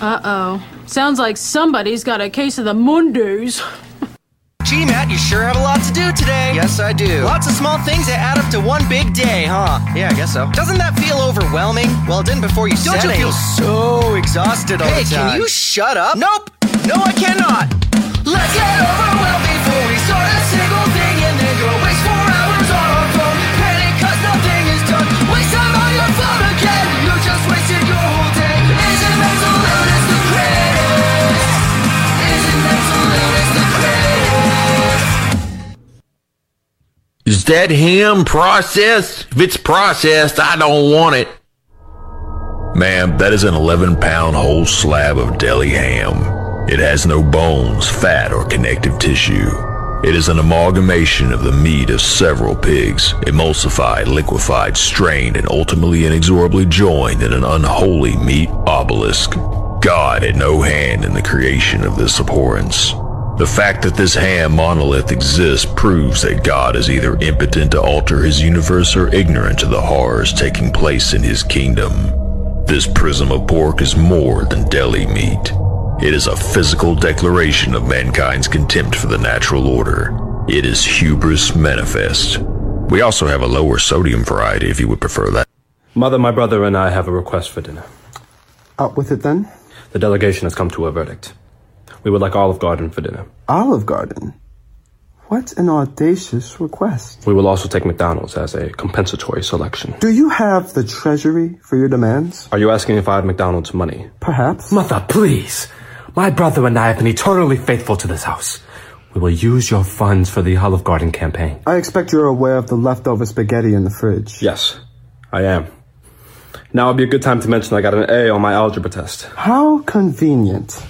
Uh oh. Sounds like somebody's got a case of the Mundus. Gee, Matt, you sure have a lot to do today. Yes, I do. Lots of small things that add up to one big day, huh? Yeah, I guess so. Doesn't that feel overwhelming? Well, it didn't before you Don't said you any. feel so exhausted all Hey, the time? Hey, can you shut up? Nope. No, I cannot. Let's get overwhelmed before we start a single thing that ham processed? If it's processed, I don't want it. Ma'am, that is an 11 pound whole slab of deli ham. It has no bones, fat, or connective tissue. It is an amalgamation of the meat of several pigs, emulsified, liquefied, strained, and ultimately inexorably joined in an unholy meat obelisk. God had no hand in the creation of this abhorrence. The fact that this ham monolith exists proves that God is either impotent to alter his universe or ignorant to the horrors taking place in his kingdom. This prism of pork is more than deli meat. It is a physical declaration of mankind's contempt for the natural order. It is hubris manifest. We also have a lower sodium variety if you would prefer that. Mother, my brother, and I have a request for dinner. Out with it then. The delegation has come to a verdict. We would like Olive Garden for dinner. Olive Garden. What an audacious request. We will also take McDonald's as a compensatory selection. Do you have the treasury for your demands? Are you asking if I have McDonald's money? Perhaps. Mother, please. My brother and I have been eternally faithful to this house. We will use your funds for the Olive Garden campaign. I expect you're aware of the leftover spaghetti in the fridge. Yes, I am. Now would be a good time to mention I got an A on my algebra test How convenient.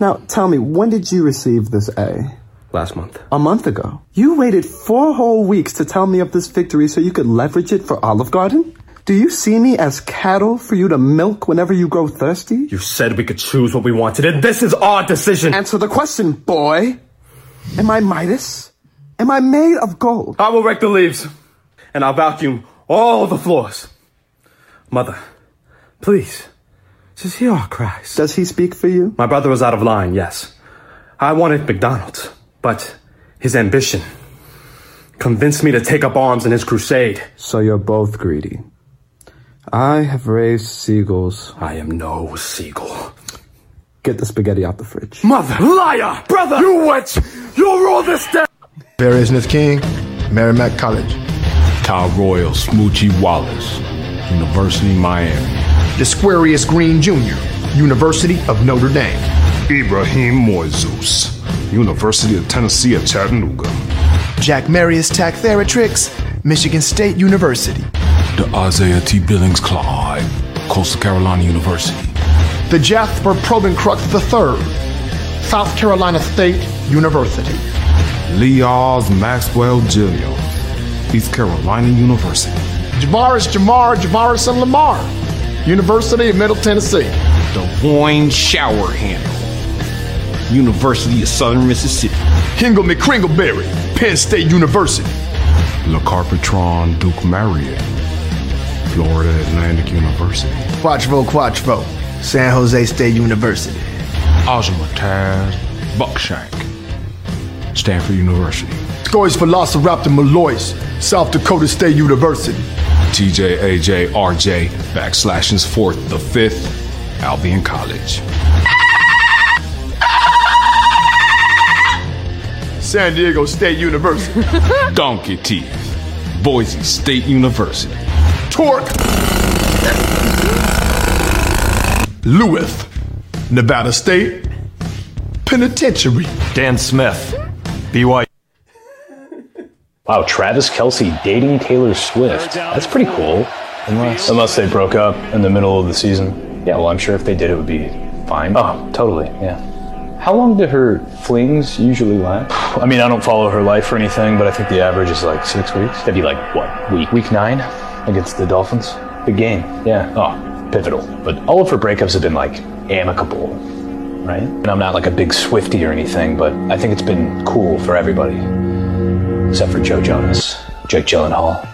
Now, tell me, when did you receive this A? last month. A month ago. You waited four whole weeks to tell me of this victory so you could leverage it for Olive Garden? Do you see me as cattle for you to milk whenever you grow thirsty? You said we could choose what we wanted, and this is our decision. Answer the question, boy. Am I Midas? Am I made of gold? I will rake the leaves, and I'll vacuum all the floors. Mother, please, just hear our Christ. Does he speak for you? My brother was out of line, yes. I wanted McDonald's, but his ambition convinced me to take up arms in his crusade. So you're both greedy. I have raised seagulls. I am no seagull. Get the spaghetti out the fridge. Mother, liar, brother, you witch, you'll rule this day. Barry Smith King, Merrimack College. Kyle Royal, Smoochie Wallace, University Miami. Desquarius Green Jr., University of Notre Dame. Ibrahim Moizus, University of Tennessee at Chattanooga. Jack Marius Tactheratrix, Michigan State University. The Isaiah T. Billings Clyde, Coastal Carolina University. The Jasper Probencrux III, South Carolina State University. Lee Oz Maxwell Jr., East Carolina University. Javaris Jamar Javarison Lamar, University of Middle Tennessee. Devoyne Shower Handle, University of Southern Mississippi. Hingle McCringleberry, Penn State University. Le Carpetron Duke Marriott, Florida Atlantic University. Quatro Quatro, San Jose State University. Ozamataz Buckshank, Stanford University. Scores for Velociraptor Malois, South Dakota State University. TJ AJ RJ backslashes fourth, the fifth, Albion College. San Diego State University. Donkey Teeth, Boise State University. Torque. Lewis, Nevada State Penitentiary. Dan Smith, BYU. Wow, Travis Kelce dating Taylor Swift. That's pretty cool. Unless unless they broke up in the middle of the season. Yeah, well, I'm sure if they did, it would be fine. Oh, totally. Yeah. How long do her flings usually last? I mean, I don't follow her life or anything, but I think the average is like six weeks. That'd be like what week? Week nine against the Dolphins. Big game. Yeah. Oh, pivotal. But all of her breakups have been like amicable, right? And I'm not like a big Swifty or anything, but I think it's been cool for everybody except for Joe Jonas, Jake Gyllenhaal,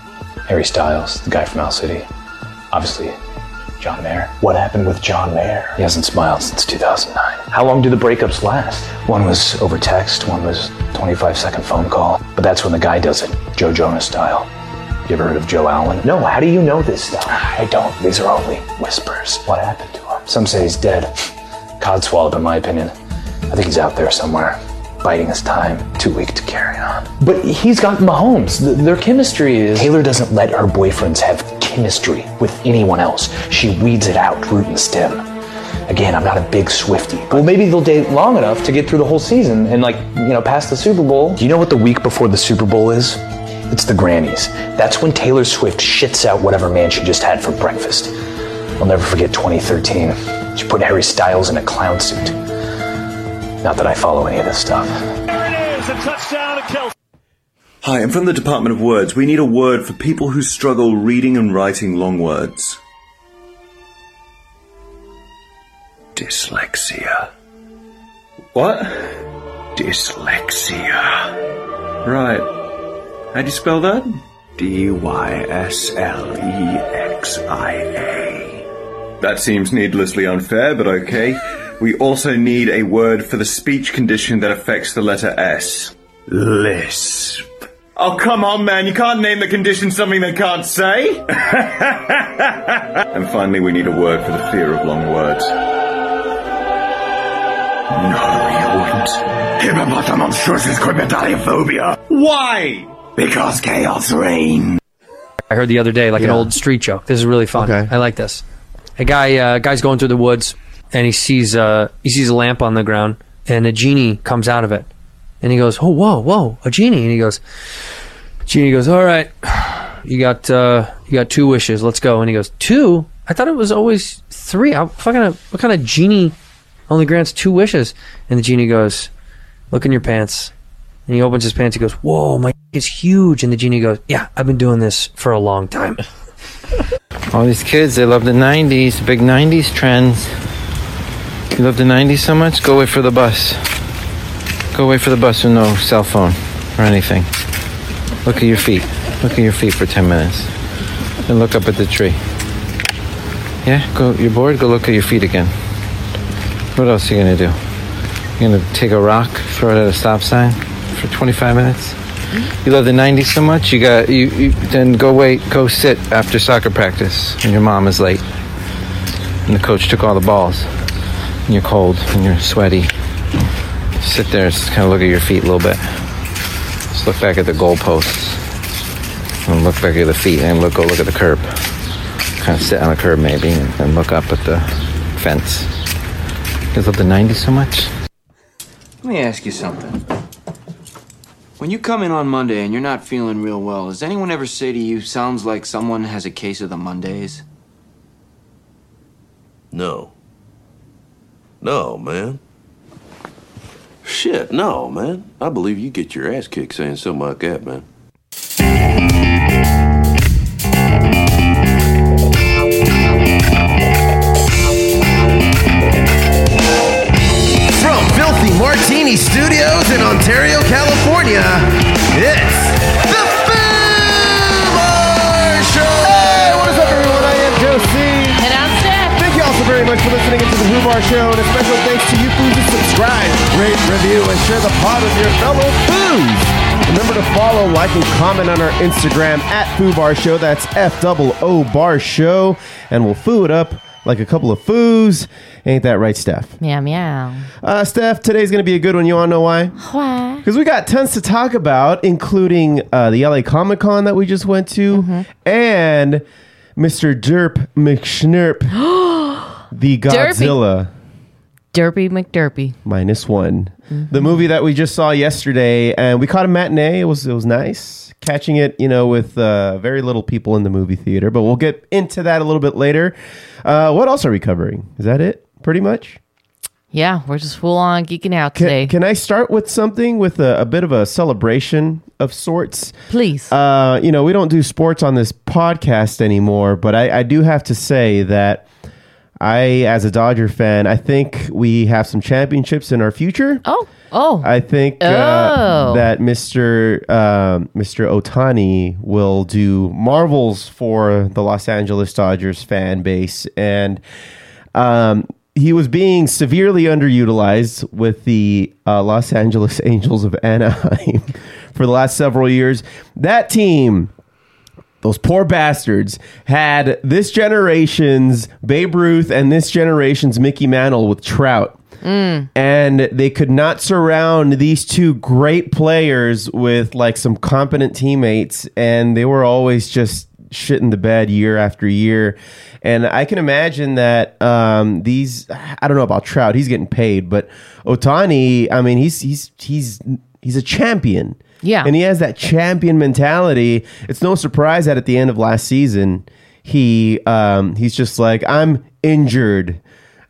Harry Styles, the guy from Owl City. Obviously, John Mayer. What happened with John Mayer? He hasn't smiled since 2009. How long do the breakups last? One was over text, one was 25 second phone call. But that's when the guy does it, Joe Jonas style. You ever heard of Joe Alwyn? No, how do you know this stuff? I don't. These are only whispers. What happened to him? Some say he's dead. Codswallop, in my opinion. I think he's out there somewhere, biding his time, too weak to carry on. But he's got Mahomes. Th- their chemistry is. Taylor doesn't let her boyfriends have chemistry with anyone else. She weeds it out, root and stem. Again, I'm not a big Swifty. Well, maybe they'll date long enough to get through the whole season and, like, you know, past the Super Bowl. Do you know what the week before the Super Bowl is? It's the Grammys. That's when Taylor Swift shits out whatever man she just had for breakfast. I'll never forget 2013. She put Harry Styles in a clown suit. Not that I follow any of this stuff. There it is, a touchdown to Kelce. Hi, I'm from the Department of Words. We need a word for people who struggle reading and writing long words. Dyslexia. What? Dyslexia. Right. How do you spell that? D Y S L E X I A. That seems needlessly unfair, but okay. We also need a word for the speech condition that affects the letter S. Lisp. Oh, come on, man. You can't name the condition something they can't say. and finally, we need a word for the fear of long words. No, you wouldn't. Hippopotamonstrous phobia. Why? Because chaos reigns. I heard the other day, like an old street joke. This is really fun. Okay. I like this. A guy, uh, guy's going through the woods, and he sees, uh, he sees a lamp on the ground, and a genie comes out of it, and he goes, "Oh, whoa, whoa, a genie!" And he goes, "Genie goes, all right, you got, uh, you got two wishes. Let's go." And he goes, two? I thought it was always three. I fucking, what kind of genie only grants two wishes?" And the genie goes, "Look in your pants." And he opens his pants. He goes, "Whoa, my is huge." And the genie goes, "Yeah, I've been doing this for a long time." All these kids, they love the 90s, big 90s trends. You love the 90s so much? Go wait for the bus. Go wait for the bus with no cell phone or anything. Look at your feet. Look at your feet for 10 minutes. And look up at the tree. Yeah, go. You're bored? Go look at your feet again. What else are you gonna do? You're gonna take a rock, throw it at a stop sign for 25 minutes? You love the 90s so much, you got you, you then go wait, go sit after soccer practice and your mom is late. And the coach took all the balls. And you're cold and you're sweaty. Sit there and just kind of look at your feet a little bit. Just look back at the goalposts. And look back at the feet and look go look at the curb. Kind of sit on the curb maybe and, and look up at the fence. You guys love the 90s so much? Let me ask you something. When you come in on Monday and you're not feeling real well, does anyone ever say to you, sounds like someone has a case of the Mondays? No. No, man. Shit, no, man. I believe you get your ass kicked saying something like that, man. Into the Foo Bar Show, and a special thanks to you who subscribe, rate, review, and share the pod with your fellow foos. Remember to follow, like, and comment on our Instagram at Foo Bar Show. That's F double O Bar Show, and we'll foo it up like a couple of foos. Ain't that right, Steph? Meow meow. Uh, Steph, today's going to be a good one. You want to know why? Why? Because we got tons to talk about, including uh, the LA Comic Con that we just went to, and Mr. Derp McSnurp, the Godzilla Derpy McDerpy. minus one, the movie that we just saw yesterday, and we caught a matinee. It was it was nice catching it, you know, with uh, very little people in the movie theater. But we'll get into that a little bit later. Uh, what else are we covering? Is that it? Pretty much. Yeah, we're just full on geeking out Can, today. can I start with something with a, a bit of a celebration of sorts? Please. Uh, you know, we don't do sports on this podcast anymore, but I, I do have to say that I, as a Dodger fan, I think we have some championships in our future. Oh. Oh. I think Oh. uh, that Mr. Um, Mr. Ohtani will do marvels for the Los Angeles Dodgers fan base, and um, he was being severely underutilized with the uh, Los Angeles Angels of Anaheim for the last several years. That team those poor bastards had this generation's Babe Ruth and this generation's Mickey Mantle with Trout. And they could not surround these two great players with like some competent teammates, and they were always just shit in the bed year after year. And I can imagine that um, these I don't know about Trout, he's getting paid, but Ohtani, I mean, he's he's he's he's a champion. Yeah. And he has that champion mentality. It's no surprise that at the end of last season, he um, he's just like, I'm injured.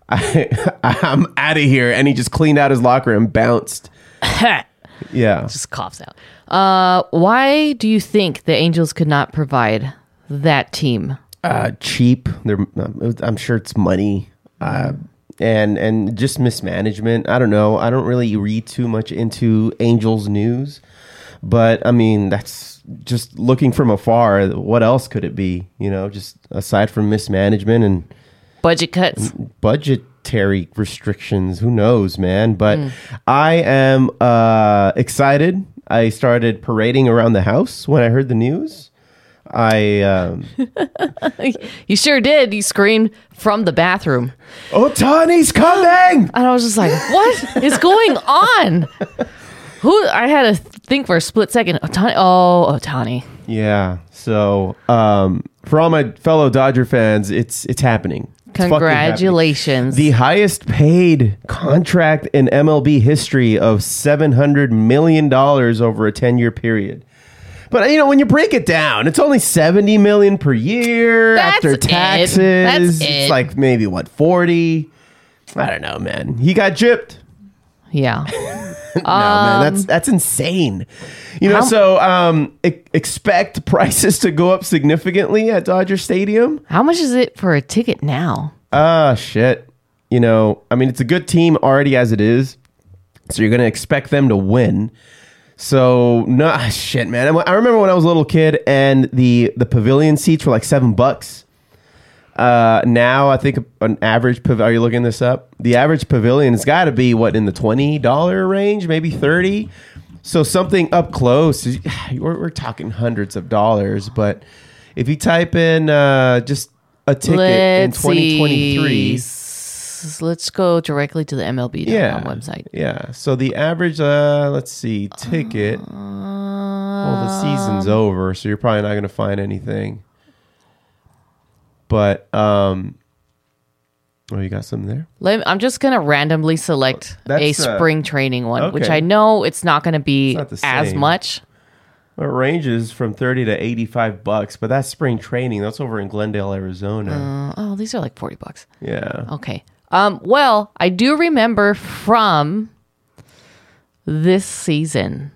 I, I'm out of here. And he just cleaned out his locker and bounced. Yeah. Just coughs out. Uh, why do you think the Angels could not provide that team? uh, cheap. They're, I'm sure it's money, uh, and and just mismanagement. I don't know. I don't really read too much into Angels news, but I mean that's just looking from afar. What else could it be? You know, just aside from mismanagement and Budget cuts. budgetary restrictions. Who knows, man? But I am uh, excited. I started parading around the house when I heard the news. I um, you sure did. You screamed from the bathroom. Ohtani's coming! And I was just like, what is going on? Who? I had to think for a split second. Ohtani. Oh, Ohtani. Yeah. So, um, for all my fellow Dodger fans, it's it's happening. It's fucking Congratulations. happening. The highest paid contract in MLB history of seven hundred million dollars over a ten year period. But you know, when you break it down, it's only seventy million per year That's after it. taxes. That's It's it. like maybe what forty. I don't know, man. He got gypped. Yeah. no, man, that's Um, that's insane. You know, How- so um, e- expect prices to go up significantly at Dodger Stadium. How much is it for a ticket now? Ah, shit. You know, I mean, it's a good team already as it is, so you're gonna expect them to win. So no ah, shit, man. I I remember when I was a little kid and the the pavilion seats were like seven bucks. Uh, now I think an average. pav- Are you looking this up? The average pavilion has got to be what in the twenty dollar range, maybe thirty. So something up close. We're, we're talking hundreds of dollars. But if you type in uh, just a ticket in Let's twenty twenty see. three, Let's go directly to the MLB yeah, website. Yeah. So the average. Uh, let's see, ticket. well, the season's Um, over, so you're probably not going to find anything. But um, oh, you got something there. Let, I'm just gonna randomly select a That's, uh, spring training one, which. I know it's not gonna be not the as same. much. It ranges from thirty to eighty-five bucks, but that's spring training. That's over in Glendale, Arizona. Uh, oh, these are like forty bucks. yeah. Okay. Um, well, I do remember from this season.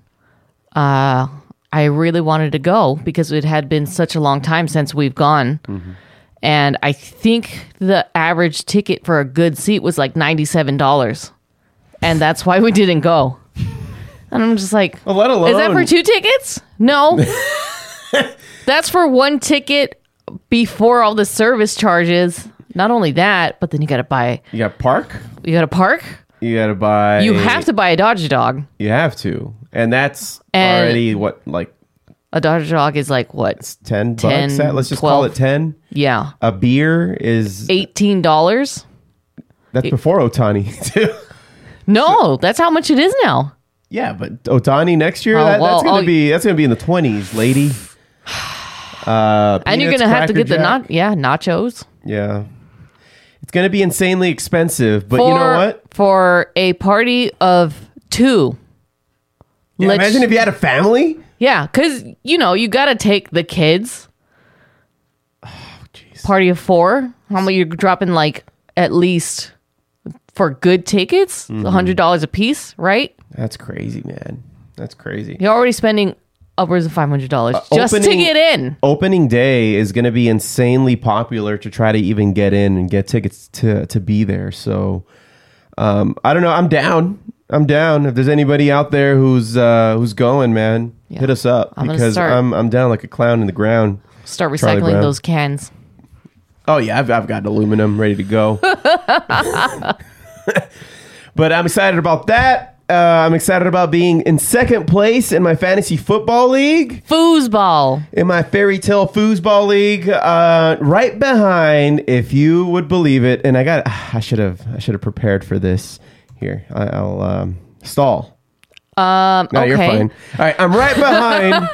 Uh, I really wanted to go because it had been such a long time since we've gone. And I think the average ticket for a good seat was like $97. And that's why we didn't go. And I'm just like, Well, let alone is that for two tickets? No. that's for one ticket before all the service charges. Not only that, but then you got to buy, You got park. you got to park. You got to buy. You have to buy a Dodge dog. You have to, and that's And- already what like A Dodge dog is like what? ten bucks. 10, at- Let's just call it ten. Yeah. A beer is Eighteen dollars. that's before Ohtani too. No, that's how much it is now. Yeah, but Ohtani next year, Oh, that, well, that's gonna oh, be that's gonna be in the twenties, lady. Uh, and you're gonna have to get the not yeah nachos. Yeah, it's gonna be insanely expensive, but for, you know what? For a party of two. Yeah, imagine if you had a family. Yeah, because you know you got to take the kids. Party of four. How many you're dropping? Like at least for good tickets, Mhm. a hundred dollars a piece, right? That's crazy, man. That's crazy. You're already spending upwards of five hundred dollars just to Uh, Opening- get in. Opening day is going to be insanely popular to try to even get in and get tickets to to be there. So um, I don't know. I'm down. I'm down. If there's anybody out there who's uh, who's going, man, hit us up I'm gonna because start- I'm I'm down like a clown in the ground. Start Charlie recycling Brown. those cans. Oh yeah, I've, I've got aluminum ready to go. but I'm excited about that. Uh, I'm excited about being in second place in my fantasy football league. Foosball. In my fairy tale foosball league, uh, right behind, if you would believe it. And I got, I should have, I should have prepared for this. Here, I, I'll um, stall. Um, No, okay. you're fine. All right, I'm right behind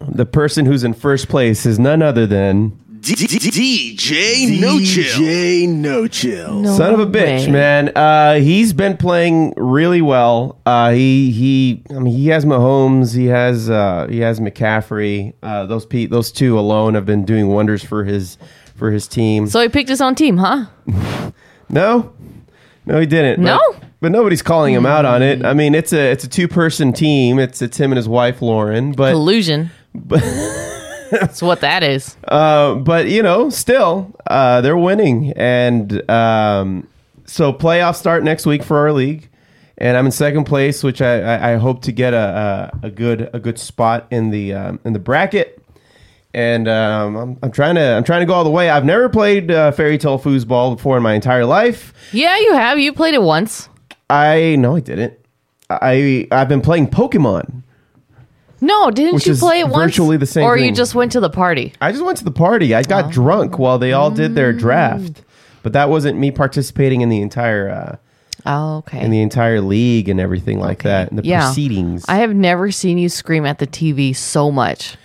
the person who's in first place. Is none other than DJ No Chill. DJ No Chill. Son of a bitch, man. Uh, he's been playing really well. Uh, he he. I mean, he has Mahomes. He has uh, he has McCaffrey. Uh, those pe- those two alone have been doing wonders for his for his team. So he picked his own team, huh? No, no, he didn't. No? but, but nobody's calling him out on it. I mean, it's a it's a two person team. It's it's him and his wife Lauren. But Collusion. But That's what that is. Uh, but you know, still, uh, they're winning, and um, so playoffs start next week for our league, and I'm in second place, which I, I, I hope to get a, a, a good a good spot in the um, in the bracket. And um, I'm, I'm trying to I'm trying to go all the way. I've never played uh, fairy tale foosball before in my entire life. Yeah, you have. You played it once. I no, I didn't. I I've been playing Pokemon. No, didn't Which you is play it once? virtually the same Or you thing. just went to the party? I just went to the party. I got drunk while they all did their draft, but that wasn't me participating in the entire uh, Oh, okay. in the entire league and everything like that. And the yeah. proceedings. I have never seen you scream at the TV so much.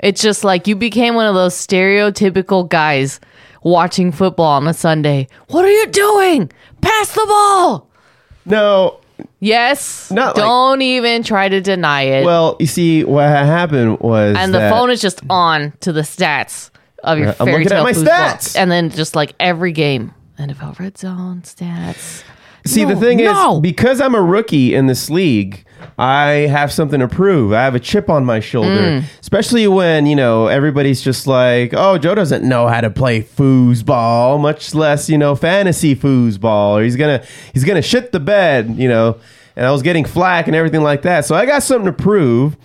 It's just like you became one of those stereotypical guys watching football on a Sunday. What are you doing? Pass the ball. No. Yes. Not Don't even try to deny it. well, you see, what happened was and the that- phone is just on to the stats of your I'm fairy looking at tale my foosball. stats. and then just like every game, NFL red zone stats. See, the thing no. is, because I'm a rookie in this league, I have something to prove. I have a chip on my shoulder, Mm. especially when you know everybody's just like, "Oh, Joe doesn't know how to play foosball, much less you know fantasy foosball, or he's gonna he's gonna shit the bed," you know. And I was getting flack and everything like that, so I got something to prove.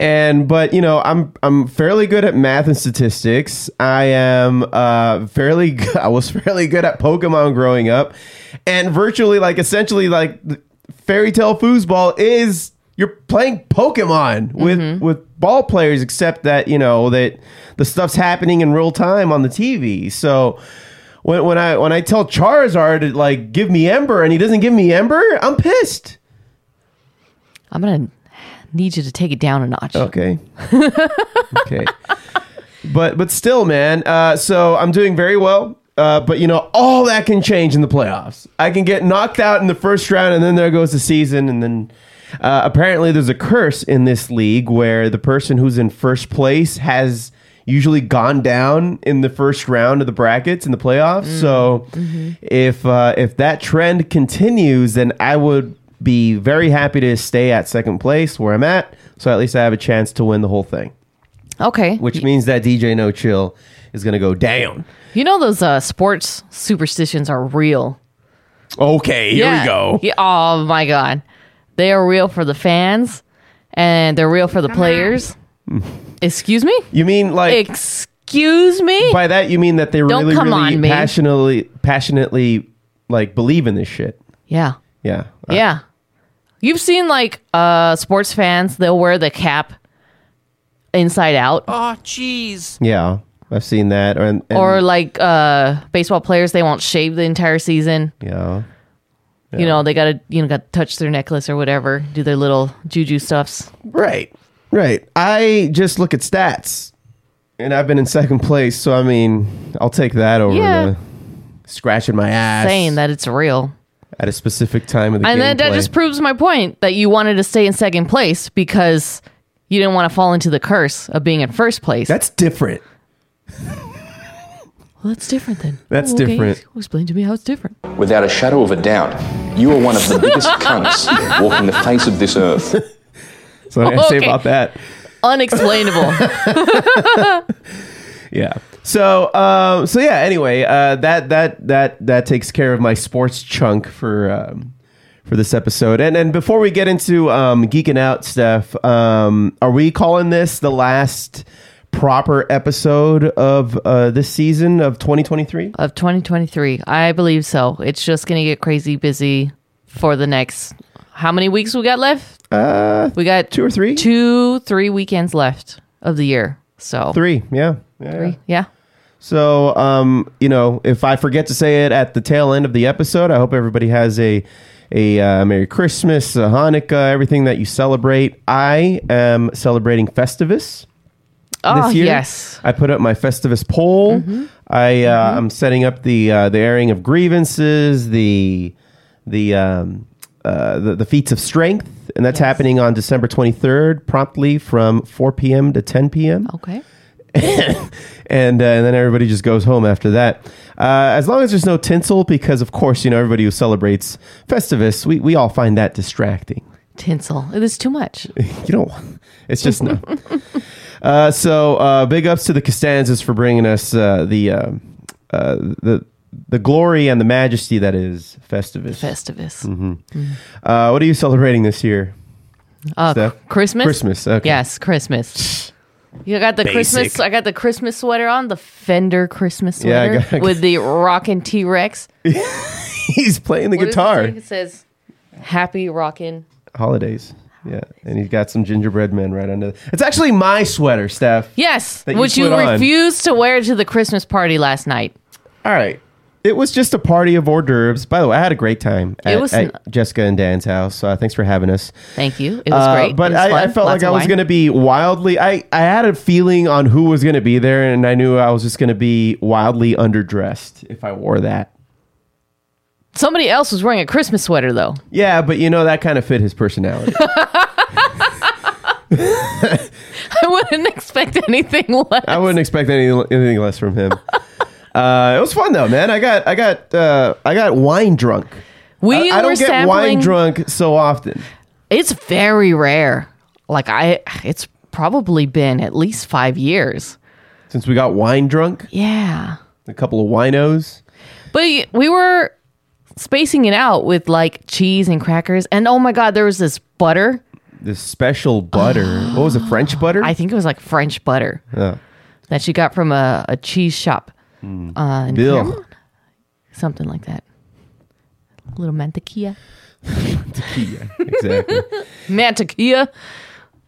And but you know I'm I'm fairly good at math and statistics. I am uh fairly I was fairly good at Pokemon growing up, and virtually like essentially like fairy tale foosball is you're playing Pokemon with with ball players, except that you know that the stuff's happening in real time on the TV. So when when I when I tell Charizard to like give me Ember and he doesn't give me Ember, I'm pissed. I'm gonna need you to take it down a notch. Okay. okay. But but still, man. Uh, so I'm doing very well. Uh, but you know, all that can change in the playoffs. I can get knocked out in the first round, and then there goes the season. And then uh, apparently, there's a curse in this league where the person who's in first place has usually gone down in the first round of the brackets in the playoffs. So if uh, if that trend continues, then I would be very happy to stay at second place where I'm at. So at least I have a chance to win the whole thing. Okay. Which means that DJ No Chill is going to go down. You know those uh, sports superstitions are real. Okay, here Yeah. we go. Yeah, oh my god, they are real for the fans, and they're real for the players. Excuse me. You mean like Excuse me. by that you mean that they Don't really come really on me. passionately passionately like believe in this shit. Yeah. Yeah. Uh, Yeah. You've seen like uh sports fans, they'll wear the cap inside out. Oh, jeez. Yeah. I've seen that or and, and- or like uh baseball players, they won't shave the entire season. yeah. You know, they gotta you know, got to touch their necklace or whatever, do their little juju stuffs. Right. Right. I just look at stats. And I've been in second place, so I mean, I'll take that over Yeah. the scratching my ass Saying that it's real. At a specific time of the and game. then that just proves my point that you wanted to stay in second place because you didn't want to fall into the curse of being in first place. That's different. Well, that's different then. That's Oh, okay. different. Explain to me how it's different. Without a shadow of a doubt, you are one of the biggest cunts walking the face of this earth. So what do I say about that? Unexplainable. Yeah. So, um, so yeah. Anyway, uh, that that that that takes care of my sports chunk for um, for this episode. And and before we get into um, geeking out stuff, um, are we calling this the last proper episode of uh, this season of 2023? Of 2023. I believe so. It's just going to get crazy busy for the next. How many weeks we got left? Uh, we got two or three? Two, three weekends left of the year. So Three, yeah. Yeah. Three, yeah. So, um, you know, if I forget to say it at the tail end of the episode, I hope everybody has a a uh, Merry Christmas, a Hanukkah, everything that you celebrate. I am celebrating Festivus. Oh, this year. yes. I put up my Festivus pole. I uh, I'm setting up the uh, the airing of grievances, the the um, uh, the, the feats of strength, and that's happening on December 23rd, promptly from 4 p.m. to 10 p.m. Okay. and, uh, and then everybody just goes home after that. Uh, as long as there's no tinsel, because of course you know everybody who celebrates Festivus, we we all find that distracting. Tinsel. It is too much. you don't. It's just no. Uh, so uh, big ups to the Costanzas for bringing us uh, the uh, uh, the the glory and the majesty that is Festivus. Festivus. hmm Uh, what are you celebrating this year? Uh, Christmas? Christmas. Okay. Yes, Christmas. You got the Basic. Christmas. I got the Christmas sweater on, the Fender Christmas Yeah, I sweater got- with the rockin' T Rex. He's playing the guitar. It says "Happy Rockin'." Holidays. Yeah, and he's got some gingerbread men right under. It's actually my sweater, Steph. Yes, That you which you, put on. refused to wear to the Christmas party last night. All right. It was just a party of hors d'oeuvres. By the way, I had a great time It at, was at Jessica and Dan's house. Uh, thanks for having us. Thank you. It was Uh, great. But was I, I felt Lots like I was going to be wildly. I, I had a feeling on who was going to be there, and I knew I was just going to be wildly underdressed if I wore that. Somebody else was wearing a Christmas sweater though. Yeah, but you know that kind of fit his personality. I wouldn't expect anything less. I wouldn't expect any, anything less from him. uh, it was fun though, man. I got I got uh, I got wine drunk. We I, I don't get sampling. wine drunk so often. It's very rare. Like I, it's probably been at least five years. Since we got wine drunk, Yeah, a couple of winos. but we were spacing it out with like cheese and crackers, and oh my god, there was this butter. This special butter. what was it? French butter? I think it was like French butter Yeah. that she got from a, a cheese shop. Uh, in Hmm. Bill. Something like that. A little mantequilla. Tequila. Exactly. Mantequilla.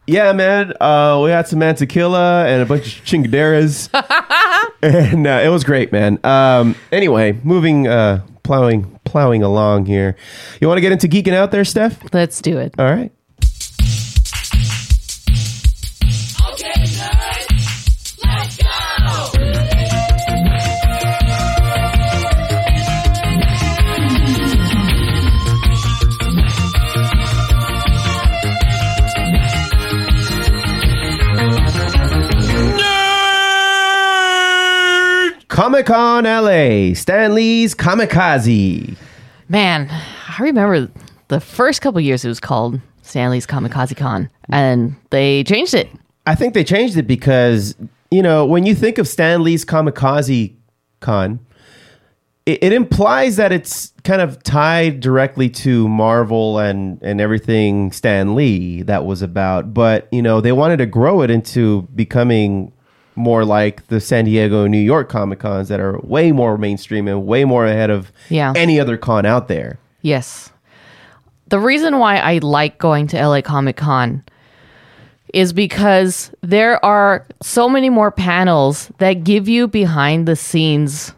yeah, man. Uh, we had some mantequilla and a bunch of chingaderas. and uh, it was great, man. Um, anyway, moving, uh, plowing, plowing along here. You want to get into geeking out there, Steph? Let's do it. All right. Comic Con LA, Stan Lee's Comikaze. Man, I remember the first couple years it was called Stan Lee's Comikaze Con, and they changed it. I think they changed it because, you know, when you think of Stan Lee's Comikaze Con, it, it implies that it's kind of tied directly to Marvel and, and everything Stan Lee that was about. But, you know, they wanted to grow it into becoming more like the San Diego, New York Comic Cons that are way more mainstream and way more ahead of Yeah. any other con out there. Yes. The reason why I like going to LA Comic Con is because there are so many more panels that give you behind the scenes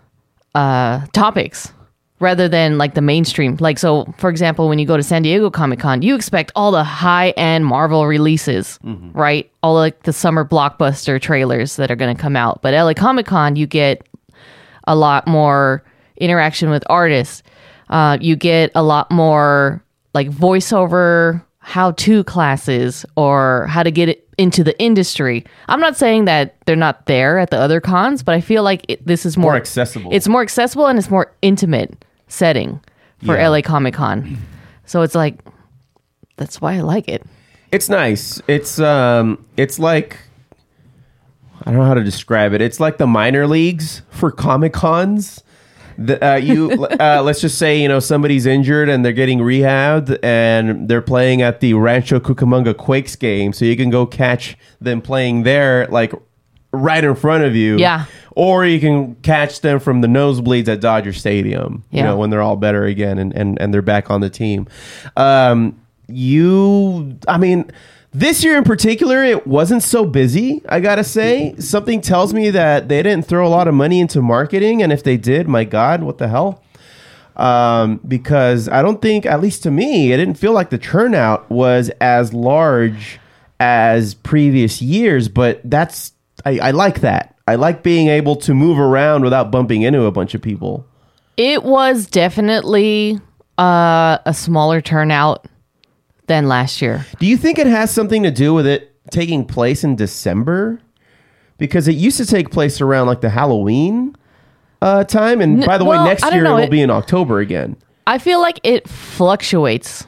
uh, topics rather than like the mainstream. Like, so for example, when you go to San Diego Comic Con, you expect all the high end Marvel releases, right? All like the summer blockbuster trailers that are going to come out. But LA Comic Con, you get a lot more interaction with artists. Uh, you get a lot more like voiceover how to classes or how to get it into the industry. I'm not saying that they're not there at the other cons, but I feel like it, this is more, More accessible. It's more accessible and it's more intimate setting for Yeah. LA Comic Con. So it's like that's why I like it. It's nice. It's um it's like I don't know how to describe it. It's like the minor leagues for Comic Cons. The, uh, you uh, let's just say you know somebody's injured and they're getting rehabbed and they're playing at the Rancho Cucamonga Quakes game, so you can go catch them playing there, like right in front of you. Yeah. Or you can catch them from the nosebleeds at Dodger Stadium. You know when they're all better again and and, and they're back on the team. Um, you, I mean. This year in particular, it wasn't so busy, I gotta say. Something tells me that they didn't throw a lot of money into marketing, and if they did, my God, what the hell? Um, because I don't think, at least to me, it didn't feel like the turnout was as large as previous years, but that's, I, I like that. I like being able to move around without bumping into a bunch of people. It was definitely uh, a smaller turnout than last year. Do you think it has something to do with it taking place in December? Because it used to take place around like the Halloween uh, time, and by the way, well, next year know. it will It- be in October again. I feel like it fluctuates.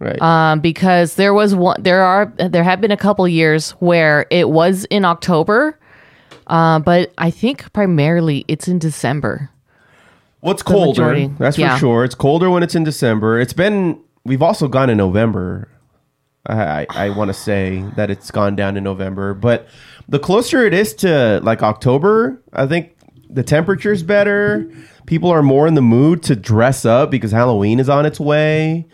Right. Um, because there was one, there are, there have been a couple years where it was in October, uh, but I think primarily it's in December. What's The colder? majority. That's Yeah. for sure. It's colder when it's in December. It's been. We've also gone in November. I I, I want to say that it's gone down in November, but the closer it is to like October, I think the temperature's better. People are more in the mood to dress up because Halloween is on its way.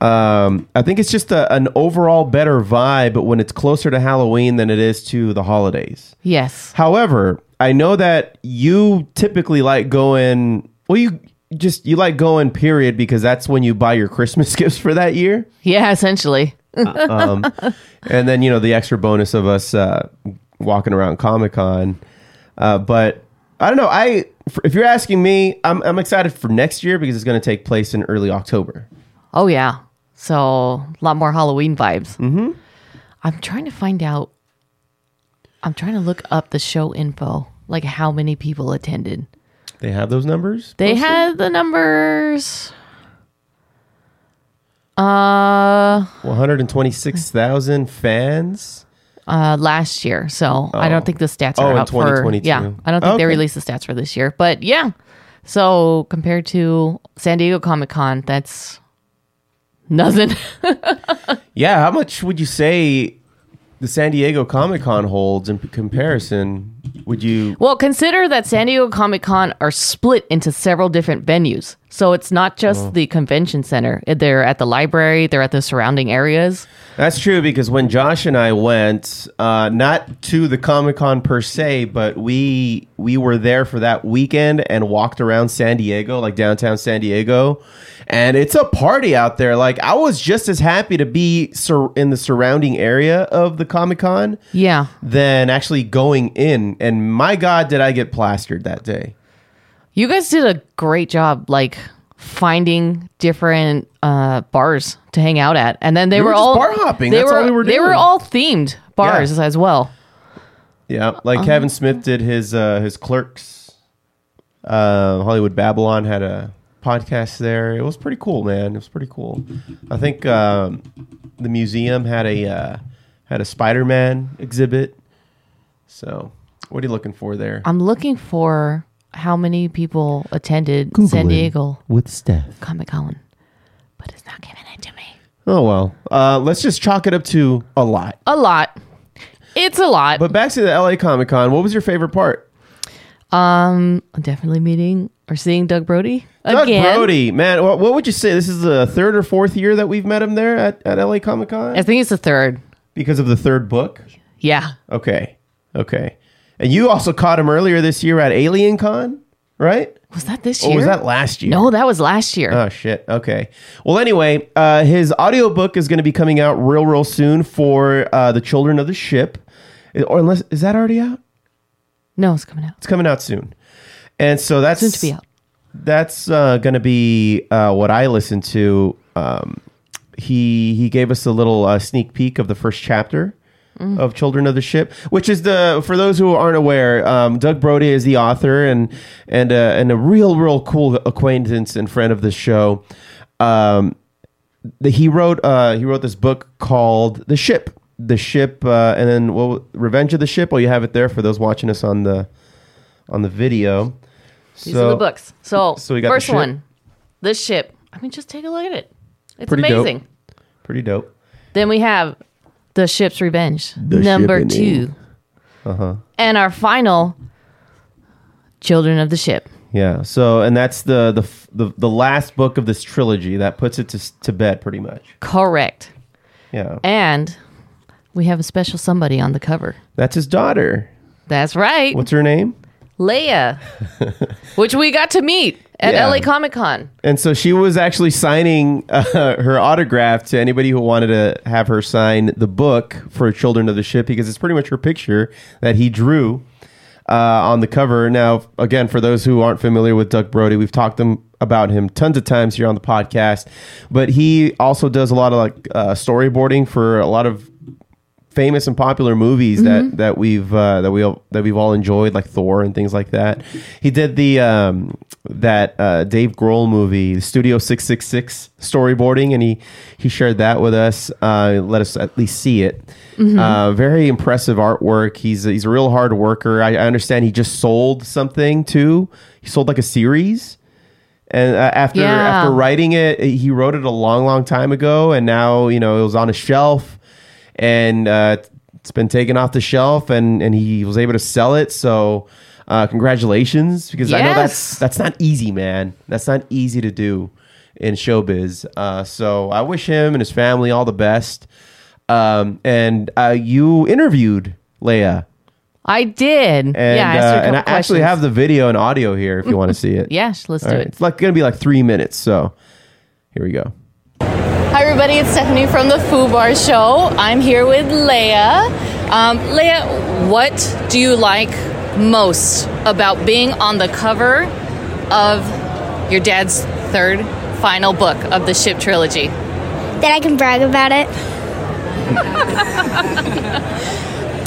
Um, I think it's just a, an overall better vibe when it's closer to Halloween than it is to the holidays. Yes. However, I know that you typically like going. Well, you just you like going period because that's when you buy your Christmas gifts for that year. Yeah, essentially. Um, and then you know the extra bonus of us uh, walking around Comic Con. Uh, but I don't know. I if you're asking me, I'm I'm excited for next year because it's going to take place in early October. Oh yeah. So a lot more Halloween vibes. Mm-hmm. I'm trying to find out. I'm trying to look up the show info, like how many people attended. They have those numbers. They posted? had the numbers. Uh, 126,000 fans. uh, last year. So I Oh. don't think the stats Oh, are in out for 2022. yeah. I don't think they released the stats for this year, but yeah. So compared to San Diego Comic Con, that's nothing. Yeah, how much would you say the San Diego Comic Con holds in comparison? Would you? Well, consider that San Diego Comic Con are split into several different venues. So it's not just Oh. the convention center. They're at the library, they're at the surrounding areas. That's true because when Josh and I went, uh, not to the Comic Con per se, but we we were there for that weekend and walked around San Diego, like downtown San Diego, and it's a party out there. Like I was just as happy to be sur- in the surrounding area of the Comic Con Yeah. than actually going in. And my God, did I get plastered that day? You guys did a great job like finding different uh bars to hang out at. And then they We were, were all bar hopping. They That's were all we were they were all themed bars as well. Yeah, like Um, Kevin Smith did his uh, his Clerks. Uh, Hollywood Babble-On had a podcast there. It was pretty cool, man. It was pretty cool. I think um, the museum had a uh, had a Spider Man exhibit. So, what are you looking for there? I'm looking for how many people attended Google San Diego with Steph. Comic Con. But it's not giving it to me. Oh well, uh, let's just chalk it up to a lot. A lot. It's a lot. But back to the LA Comic Con. What was your favorite part? Um, definitely meeting or seeing Doug Brode Doug again. Brode, man. What, what would you say? This is the third or fourth year that we've met him there at, at LA Comic Con. I think it's the third. because of the third book. Yeah. Okay. Okay. And you also caught him earlier this year at Alien Con, right? Was that this year? Or was that last year? No, that was last year. Oh shit. Okay. Well, anyway, uh, his audiobook is going to be coming out real, real soon for uh, the Children of the Ship. Or unless is that already out? No, it's coming out. It's coming out soon. And so that's Soon to be out. That's uh, going to be uh, what I listened to. Um, he he gave us a little uh, sneak peek of the first chapter Mm. of Children of the Ship, which is the for those who aren't aware, um, Doug Brode is the author and and uh, and a real real cool acquaintance and friend of the show. Um, the, he wrote uh, he wrote this book called The Ship, The Ship, uh, and then well, Revenge of the Ship. Well, you have it there for those watching us on the on the video. These are the books. So, so we got the first ship. one, the ship. I mean, just take a look at it. It's Pretty dope. amazing. Pretty dope. Then we have the ship's revenge, The number Ship two, Uh huh. and our final, children of the ship. Yeah. So, and that's the, the f- the the last book of this trilogy that puts it to s- to bed, pretty much. Correct. Yeah. And we have a special somebody on the cover. That's his daughter. That's right, What's her name? Leia, which we got to meet at Yeah. LA Comic Con. And so she was actually signing uh, her autograph to anybody who wanted to have her sign the book for Children of the Ship because it's pretty much her picture that he drew uh, on the cover. Now, again, for those who aren't familiar with Doug Brode, we've talked them about him tons of times here on the podcast, but he also does a lot of like uh, storyboarding for a lot of famous and popular movies Mhm. that that we've uh, that we all, that we've all enjoyed, like Thor and things like that. He did the um, that uh, Dave Grohl movie, Studio Six Six Six storyboarding, and he he shared that with us. Uh, let us at least see it. Mhm. Uh, very impressive artwork. He's he's a real hard worker. I, I understand he just sold something too. He sold like a series. And uh, after Yeah. after writing it, he wrote it a long, long time ago, and now you know it was on a shelf, and uh, it's been taken off the shelf, and and he was able to sell it. So, uh, congratulations, because I know that's that's not easy, man. That's not easy to do in showbiz. Uh, so I wish him and his family all the best. Um, and uh, you interviewed Leia, I did. and yeah, I uh, and I actually have the video and audio here if you want to see it. Yes, let's All do right. it. It's like gonna be like three minutes. So here we go. Everybody. It's Stephanie from the Foo Bar Show. I'm here with Leia. Um, Leia, what do you like most about being on the cover of your dad's third final book of the Ship trilogy? That I can brag about it.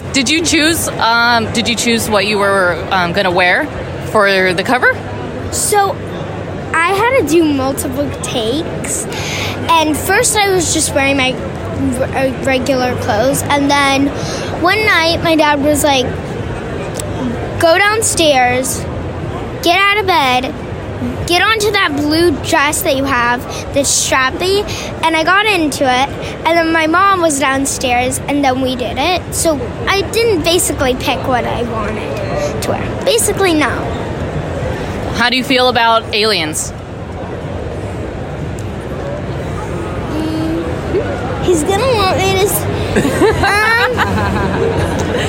Did you choose? Um, did you choose what you were um, going to wear for the cover? So had to do multiple takes, and first I was just wearing my uh, regular clothes, and then one night my dad was like, "Go downstairs, get out of bed." Get onto that blue dress that you have, that's strappy, and I got into it. And then my mom was downstairs, and then we did it. So I didn't basically pick what I wanted to wear. Basically, no. How do you feel about aliens? He's gonna want me to. s- um.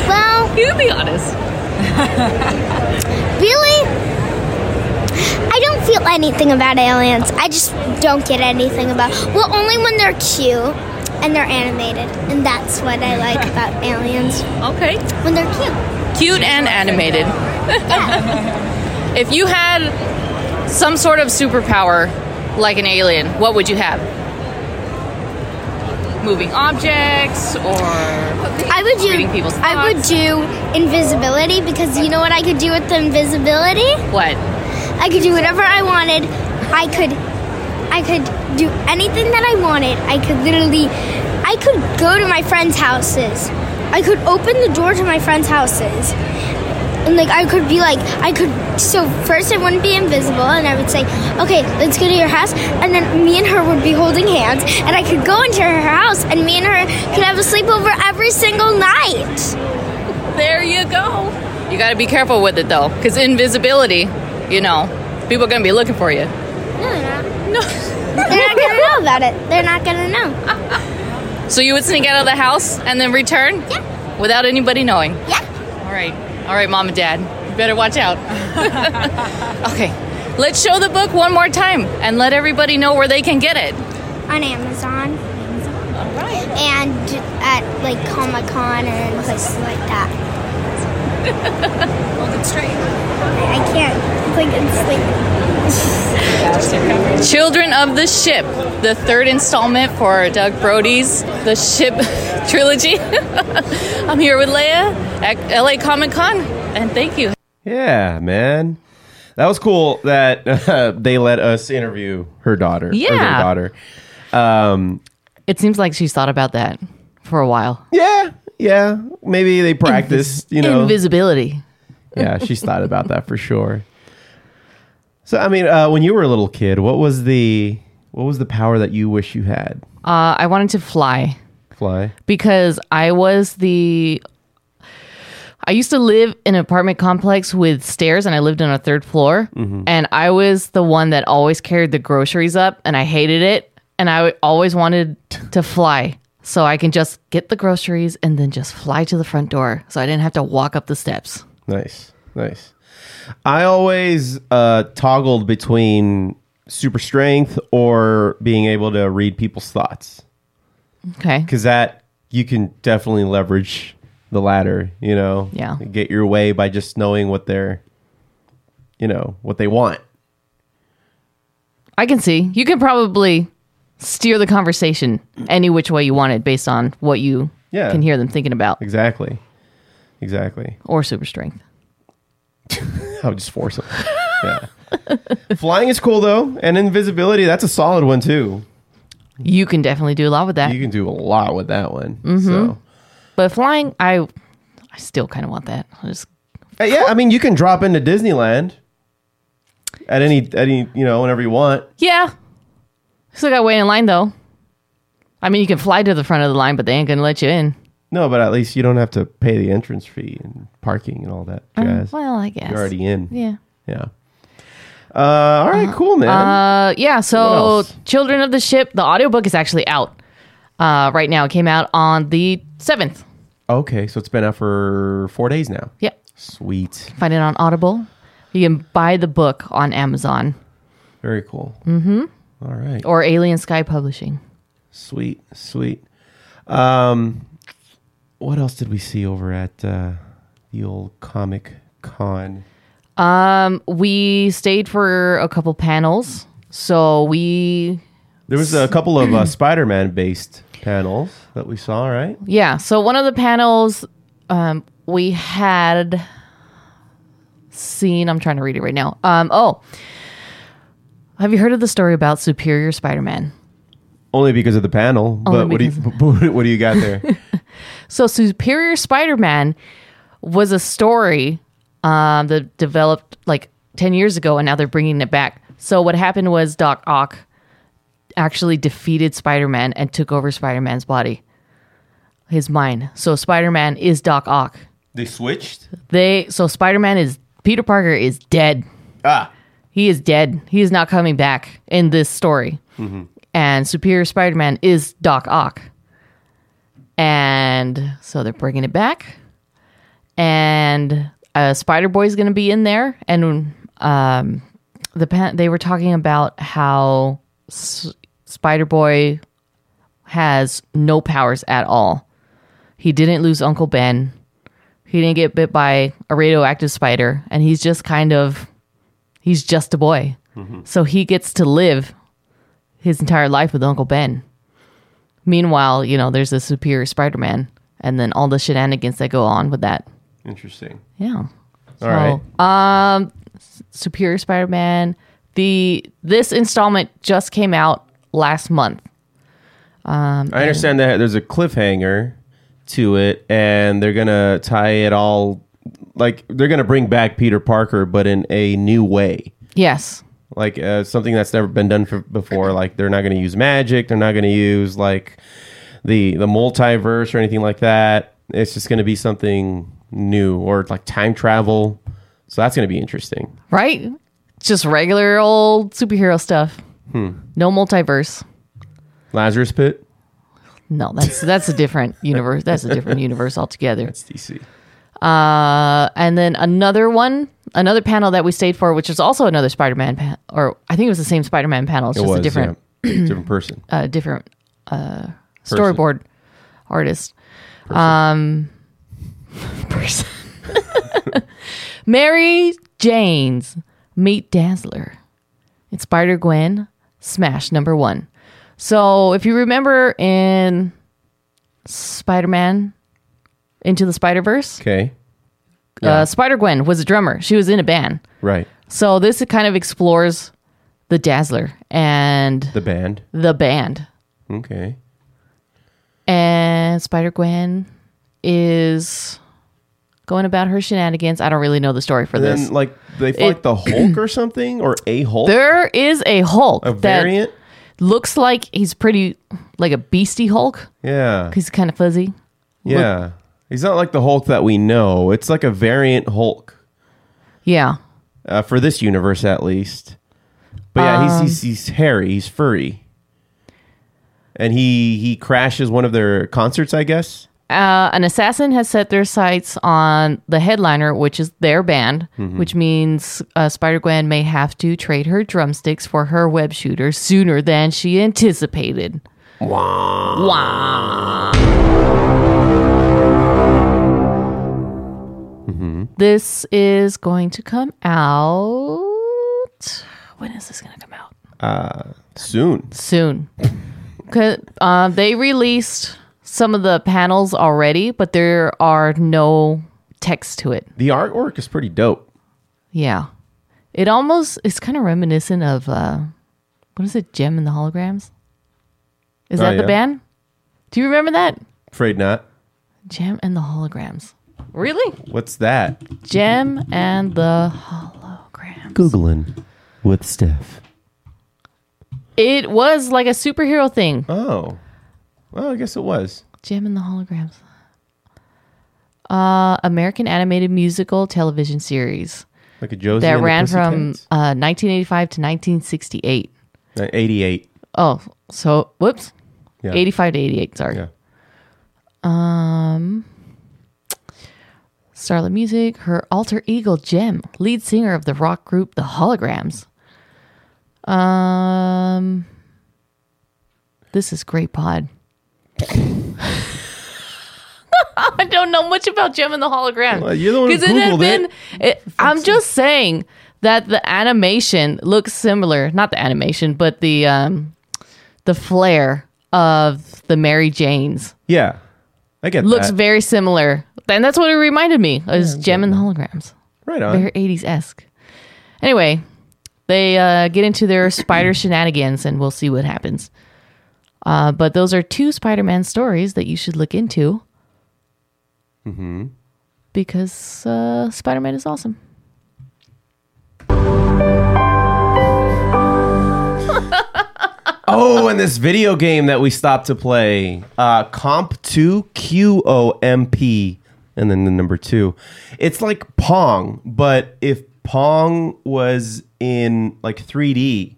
Well. You be honest. really? I don't feel anything about aliens. I just don't get anything about. Well, only when they're cute and they're animated, and that's what I like about aliens. Okay. When they're cute. Cute and animated. if you had some sort of superpower like an alien, what would you have? Moving objects or I would do. people's I would do invisibility because you know what I could do with the invisibility? What? I could do whatever I wanted. I could. I could do anything that I wanted. I could literally. I could go to my friends' houses. I could open the door to my friends' houses. And like I could be like I could so first I wouldn't be invisible and I would say, Okay, let's go to your house and then me and her would be holding hands and I could go into her house and me and her could have a sleepover every single night. There you go. You got to be careful with it though, because invisibility, you know, people are to be looking for you. No, they're not. No. they're not gonna know about it. They're not gonna know. So you would sneak out of the house and then return? Yeah. Without anybody knowing? Yeah. All right. All right, mom and dad. You better watch out. okay. Let's show the book one more time and let everybody know where they can get it. On Amazon. All right. And at like Comic Con and places like that. Hold it straight. I I can't. Like it's like Children of the Ship, the third installment for Doug Brode's The Ship trilogy. I'm here with Leia at LA Comic Con, and thank you. Yeah, man. That was cool that uh, they let us interview her daughter. or their Yeah. daughter. Um, It seems like she's thought about that for a while. yeah, yeah. Maybe they practiced, you know. Invisibility. yeah, she's thought about that for sure. So I mean, uh, when you were a little kid, what was the what was the power that you wish you had? Uh, I wanted to fly Fly. because I was the. I used to live in an apartment complex with stairs, and I lived on a third floor. Mhm. And I was the one that always carried the groceries up, and I hated it. And I always wanted to fly so I can just get the groceries and then just fly to the front door, so I didn't have to walk up the steps. Nice, nice. I always uh, toggled between super strength or being able to read people's thoughts. Okay. Because that you can definitely leverage the latter. You know. Yeah. Get your way by just knowing what they're, you know, what they want. I can see. You can probably steer the conversation any which way you want it based on what you Yeah. can hear them thinking about. Exactly. Exactly. Or super strength. I would just force them. yeah. Flying is cool though, and invisibility. That's a solid one too. You can definitely do a lot with that. You can do a lot with that one. Mhm. So. But flying, I I still kind of want that. I just Uh, yeah, I mean, you can drop into Disneyland at any, at any, you know, whenever you want. yeah. Still got to wait in line though. I mean, you can fly to the front of the line, but they ain't gonna let you in. No, but at least you don't have to pay the entrance fee and parking and all that Uh, jazz. well, I guess you're already in. Yeah. Yeah. Uh, all right, cool, man. Uh, yeah. What So, else? Children of the Ship, the audiobook is actually out uh, right now. It came out on the seventh. okay, so it's been out for four days now. Yep. Sweet. Find it on Audible. You can buy the book on Amazon. Very cool. Mm-hmm. All right. Or Alien Sky Publishing. Sweet, sweet. Um, what else did we see over at uh, the old Comic Con? Um, we stayed for a couple panels. So we There was a couple of uh, Spider-Man based panels that we saw, right? Yeah. So one of the panels um, we had seen. I'm trying to read it right now. Um, oh, have you heard of the story about Superior Spider-Man? Only because of the panel. But what do you what do you got there? So Superior Spider-Man was a story um, that developed like 10 years ago, and now they're bringing it back. So what happened was Doc Ock actually defeated Spider-Man and took over Spider-Man's body, his mind. So Spider-Man is Doc Ock. they switched. They so Spider-Man is Peter Parker is dead. Ah. He is dead. He is not coming back in this story. Mhm. And Superior Spider-Man is Doc Ock. And so they're bringing it back. And uh, Spider Boy is going to be in there. And um, the pa- they were talking about how S- Spider Boy has no powers at all. He didn't lose Uncle Ben. He didn't get bit by a radioactive spider, and he's just kind of he's just a boy. Mhm. So he gets to live his entire life with Uncle Ben. Meanwhile, you know, there's a superior Spider-Man and then all the shenanigans that go on with that. Interesting. Yeah. All right. Um Superior Spider-Man, the this installment just came out last month. Um I understand that there's a cliffhanger to it, and they're gonna tie it all like they're gonna bring back Peter Parker, but in a new way. Yes. Like uh, something that's never been done for, before. Like they're not gonna use magic. They're not gonna use like the the multiverse or anything like that. It's just gonna be something new or like time travel. So that's gonna be interesting. Right? Just regular old superhero stuff. Hmm. No multiverse. Lazarus Pit. No, that's that's a different universe. That's a different universe altogether. That's DC. Uh, and then another one, another panel that we stayed for, which is also another Spider-Man, or I think it was the same Spider-Man panel. It's It just was, a different, yeah. Different person. uh, different uh, Person. storyboard artist. Um, person. Mary Jane's Meet Dazzler. It's Spider Gwen Smash number one. So if you remember in Spider Man Into the Spider Verse, Okay. uh, Spider Gwen was a drummer. She was in a band. Right. So this kind of explores the Dazzler and The band. the band. Okay. And Spider Gwen is going about her shenanigans. I don't really know the story for And this. then, like, they fight It- the Hulk or something, or a Hulk. There is a Hulk A that variant? looks like he's pretty like a beastie Hulk. Yeah. He's kind of fuzzy. Yeah. He's not like the Hulk that we know. It's like a variant Hulk. Yeah. Uh, for this universe, at least. But yeah, Um, he's, he's he's hairy. He's furry. And he he crashes one of their concerts, I guess. Uh, an assassin has set their sights on the headliner, which is their band, Mhm. which means uh, Spider Gwen may have to trade her drumsticks for her web shooter sooner than she anticipated. Wow. Wow. Mm-hmm. This is going to come out. When is this going to come out? Uh, soon. Soon. 'Cause, uh, they released some of the panels already, but there are no text to it. The artwork is pretty dope. Yeah. It almost it's kind of reminiscent of uh what is it, Jem and the Holograms? Is Oh, that the yeah. band? Do you remember that? Afraid not. Jem and the Holograms. Really? What's that? Jem and the Holograms. Googling with Steph. It was like a superhero thing. Oh. Well, I guess it was. Jem and the Holograms. Uh American animated musical television series Like a Josie that and the ran from Pussycats? uh 1985 to 1968. Uh, 88. Oh, so whoops. Yeah. 85 to 88, sorry. Yeah. Um Starlight Music, her alter ego Jem, lead singer of the rock group The Holograms. Um This is great pod. I don't know much about Jem and the Holograms. Well, you're the one who 'Cause it had been- it. it- I'm just saying that the animation looks similar. Not the animation, but the um, the flair of the Mary Janes Yeah. I get looks that. very similar, and that's what it reminded me. Is Jem and the Holograms. Right on. Very 80s esque. Anyway, they uh, get into their spider shenanigans, and we'll see what happens. Uh, but those are two Spider-Man stories that you should look into Mm-hmm. because uh, Spider-Man is awesome. Oh, and this video game that we stopped to play, uh, Qomp Two Q O M P, and then the number two. It's like Pong, but if Pong was in like 3D,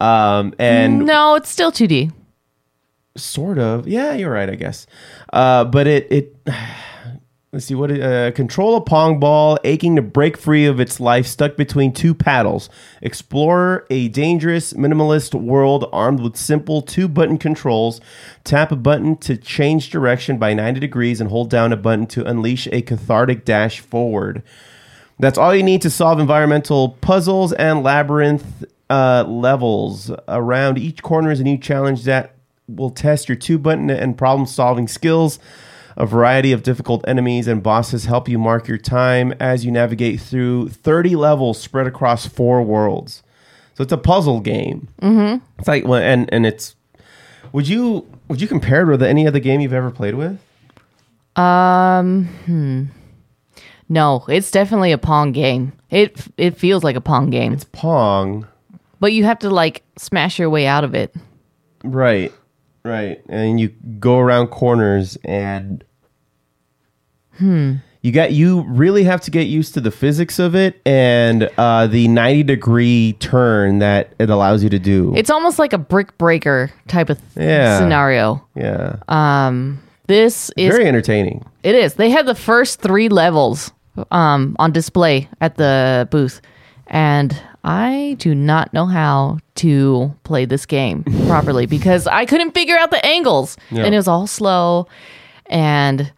um, and no, it's still 2D. Sort of, yeah, you're right, I guess. Uh, but it it. Let's see what uh, control a pong ball aching to break free of its life stuck between two paddles. Explore a dangerous minimalist world armed with simple two button controls. Tap a button to change direction by 90 degrees and hold down a button to unleash a cathartic dash forward. That's all you need to solve environmental puzzles and labyrinth uh, levels. Around each corner is a new challenge that will test your two button and problem solving skills. A variety of difficult enemies and bosses help you mark your time as you navigate through 30 levels spread across four worlds. So it's a puzzle game. Mm-hmm. It's like well, and and it's would you would you compare it with any other game you've ever played with? Um, hmm. No, it's definitely a Pong game. It it feels like a Pong game. It's Pong, but you have to like smash your way out of it. Right. Right. And you go around corners and Hmm. you got you really have to get used to the physics of it and uh, the 90 degree turn that it allows you to do. It's almost like a brick breaker type of th- Yeah. scenario. yeah. Um, this is Very entertaining. It is. They had the first three levels um, on display at the booth, and I do not know how to play this game properly because I couldn't figure out the angles, Yeah. and it was all slow. And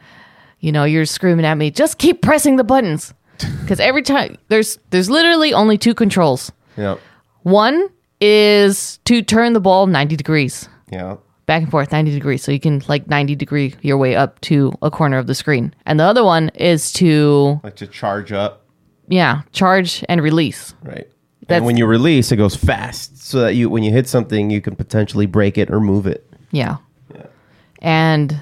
you know, you're screaming at me, just keep pressing the buttons, because every time there's there's literally only two controls. Yeah. One is to turn the ball 90 degrees Yeah. back and forth 90 degrees so you can like 90 degree your way up to a corner of the screen and the other one is to Like to charge up. yeah charge and release Right. That's- and when you release, it goes fast so that you when you hit something, you can potentially break it or move it. yeah yeah. and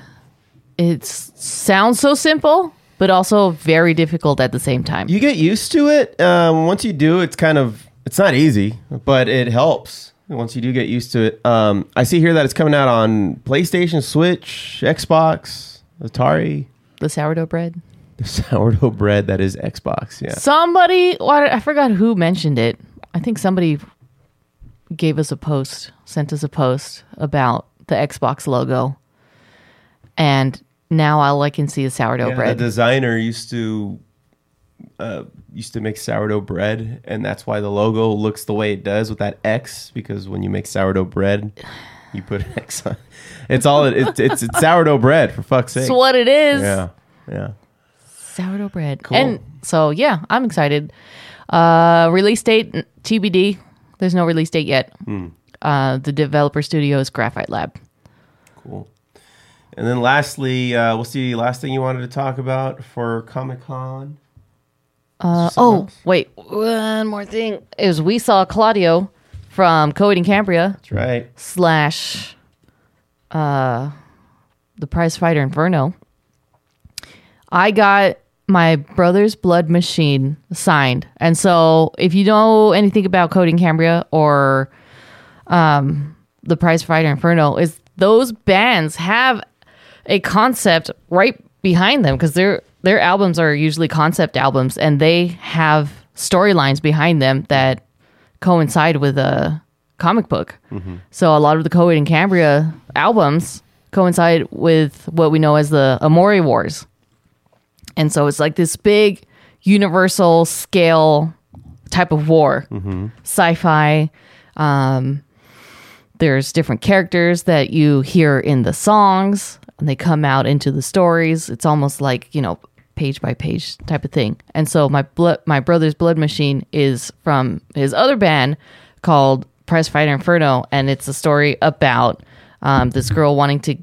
it sounds so simple but also very difficult at the same time. You get used to it. Um, once you do, it's kind of it's not easy, but it helps once you do get used to it. Um, I see here that it's coming out on PlayStation, Switch, Xbox, Atari. The sourdough bread. The sourdough bread that is Xbox. Yeah. Somebody, what I forgot who mentioned it. I think somebody gave us a post, sent us a post about the Xbox logo, and now all I can see is sourdough Yeah, bread. The designer used to uh, used to make sourdough bread, and that's why the logo looks the way it does with that X. Because when you make sourdough bread, you put an X on. It's all it, it's, it's it's sourdough bread for fuck's sake. It's what it is. Yeah, yeah. sourdough bread. Cool. And so yeah, I'm excited. Uh, release date TBD. There's no release date yet. Hmm. Uh, the developer studio is Graphite Lab. Cool. And then lastly, uh, what's the last thing you wanted to talk about for Comic Con? Uh, oh, wait, one more thing is we saw Claudio from Coheed and Cambria. That's right. Slash, uh, the Prize Fighter Inferno. I got my brother's blood machine signed, and so if you know anything about Coheed and Cambria or um, the Prize Fighter Inferno, is those bands have a concept right behind them because their their albums are usually concept albums and they have storylines behind them that coincide with a comic book. So a lot of the Coheed and Cambria albums coincide with what we know as the Amory Wars. And so it's like this big universal scale type of war. Sci-fi. Um, there's different characters that you hear in the songs and they come out into the stories. It's almost like, you know, page by page type of thing. And so my my brother's blood machine is from his other band called Prize Fighter Inferno and it's a story about um, this girl wanting to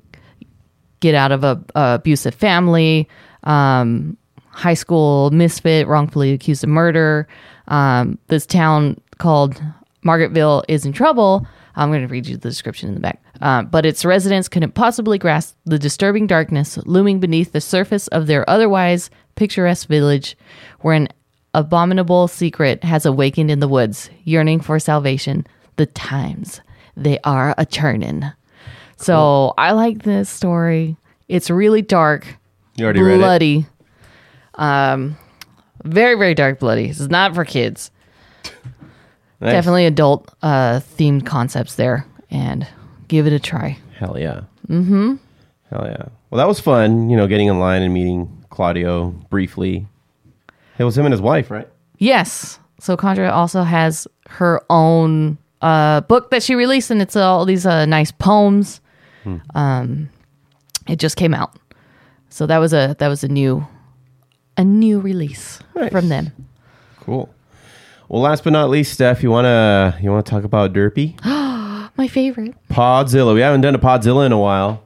get out of a, a abusive family, um, high school misfit, wrongfully accused of murder. Um, this town called Margaretville is in trouble. I'm going to read you the description in the back. Um, but its residents couldn't possibly grasp the disturbing darkness looming beneath the surface of their otherwise picturesque village, where an abominable secret has awakened in the woods, yearning for salvation. The times they are a churning. So I like this story. It's really dark. You already read it? bloody. Um, very very dark, bloody. It's not for kids. Nice. Definitely adult uh, themed concepts there, and give it a try. Hell yeah. Mm-hmm. Hell yeah. Well, that was fun. You know, getting in line and meeting Claudio briefly. It was him and his wife, right? Yes. So Chondra also has her own uh, book that she released, and it's all these uh, nice poems. Hmm. Um, it just came out, so that was a that was a new a new release from them. Cool. Well, last but not least, Steph, you wanna you wanna talk about Derpy? My favorite. Podzilla. We haven't done a Podzilla in a while.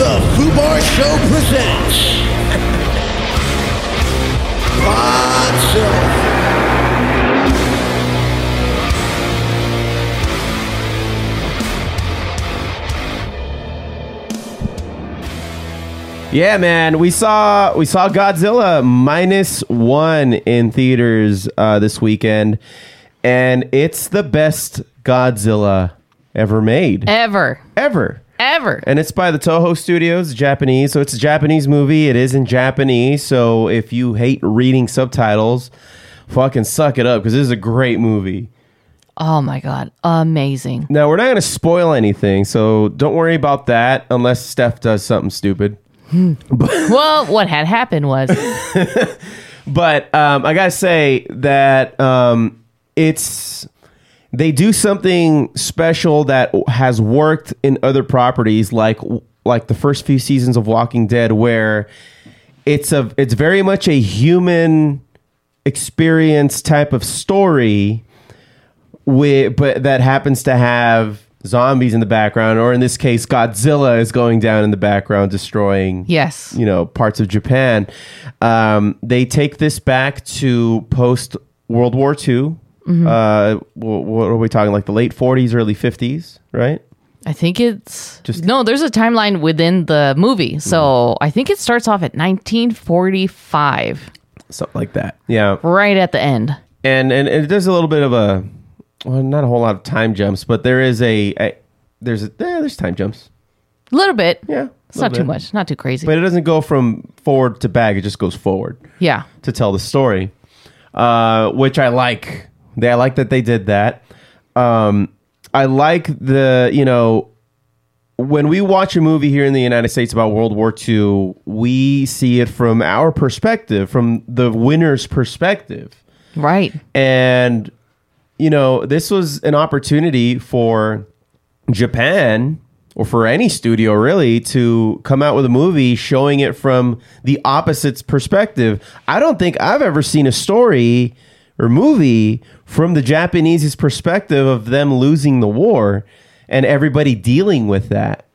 The Foo Bar Show presents Yeah, man. We saw we saw Godzilla minus one in theaters uh, this weekend, and it's the best Godzilla ever made. Ever. Ever. Ever. And it's by the Toho Studios, Japanese. So it's a Japanese movie. It is in Japanese. So if you hate reading subtitles, fucking suck it up because this is a great movie. Oh my god, amazing. Now, we're not going to spoil anything. So don't worry about that unless Steph does something stupid. well, what had happened was but um, I gotta say that um, it's they do something special that has worked in other properties, like like the first few seasons of Walking Dead, where it's a it's very much a human experience type of story, with but that happens to have zombies in the background, or in this case, Godzilla is going down in the background, destroying Yes. you know parts of Japan. Um, they take this back to post World War II. Mhm. Uh, wh- what are we talking? Like the late 40s, early 50s, right? I think it's just no. There's a timeline within the movie, so I think it starts off at 1945, something like that. Yeah, right at the end. and and, and there's a little bit of a well, not a whole lot of time jumps, but there is a, a there's a eh, there's time jumps. A little bit. Yeah, it's not little too much, not too crazy. But it doesn't go from forward to back; it just goes forward. yeah, to tell the story, uh, which I like. They, I like that they did that. Um, I like the you know when we watch a movie here in the United States about World War II, we see it from our perspective, from the winner's perspective. Right. And, you know, this was an opportunity for Japan or for any studio really to come out with a movie showing it from the opposite's perspective. I don't think I've ever seen a story or movie from the Japanese's perspective of them losing the war and everybody dealing with that.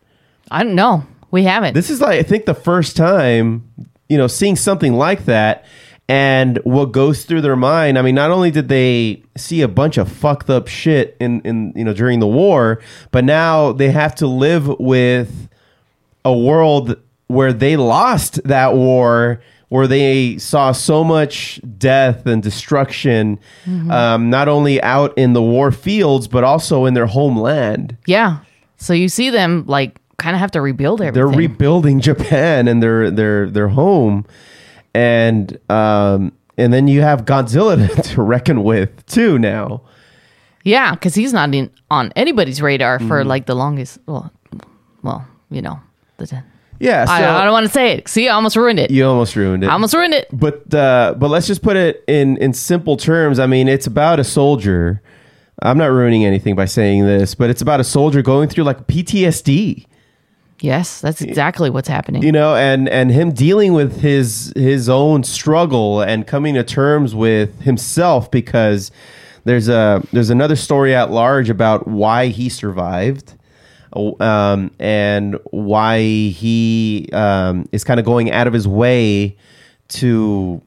I don't know. We haven't. This is like I think the first time, you know, seeing something like that and what goes through their mind. I mean, not only did they see a bunch of fucked up shit in in you know during the war, but now they have to live with a world where they lost that war where they saw so much death and destruction Mhm. um, not only out in the war fields but also in their homeland yeah. So you see them like kind of have to rebuild everything. they're rebuilding Japan and their their their home, and um and then you have Godzilla to reckon with too now. yeah, because he's not in, on anybody's radar for Mhm. like the longest. Well, well, you know. The, Yeah, I, I don't want to say it. See, I almost ruined it. You almost ruined it. I almost ruined it. But uh, but let's just put it in in simple terms. I mean, it's about a soldier. I'm not ruining anything by saying this, but it's about a soldier going through like PTSD. Yes, that's exactly what's happening. you know and and him dealing with his his own struggle and coming to terms with himself because there's a there's another story at large about why he survived um, and why he um, is kind of going out of his way to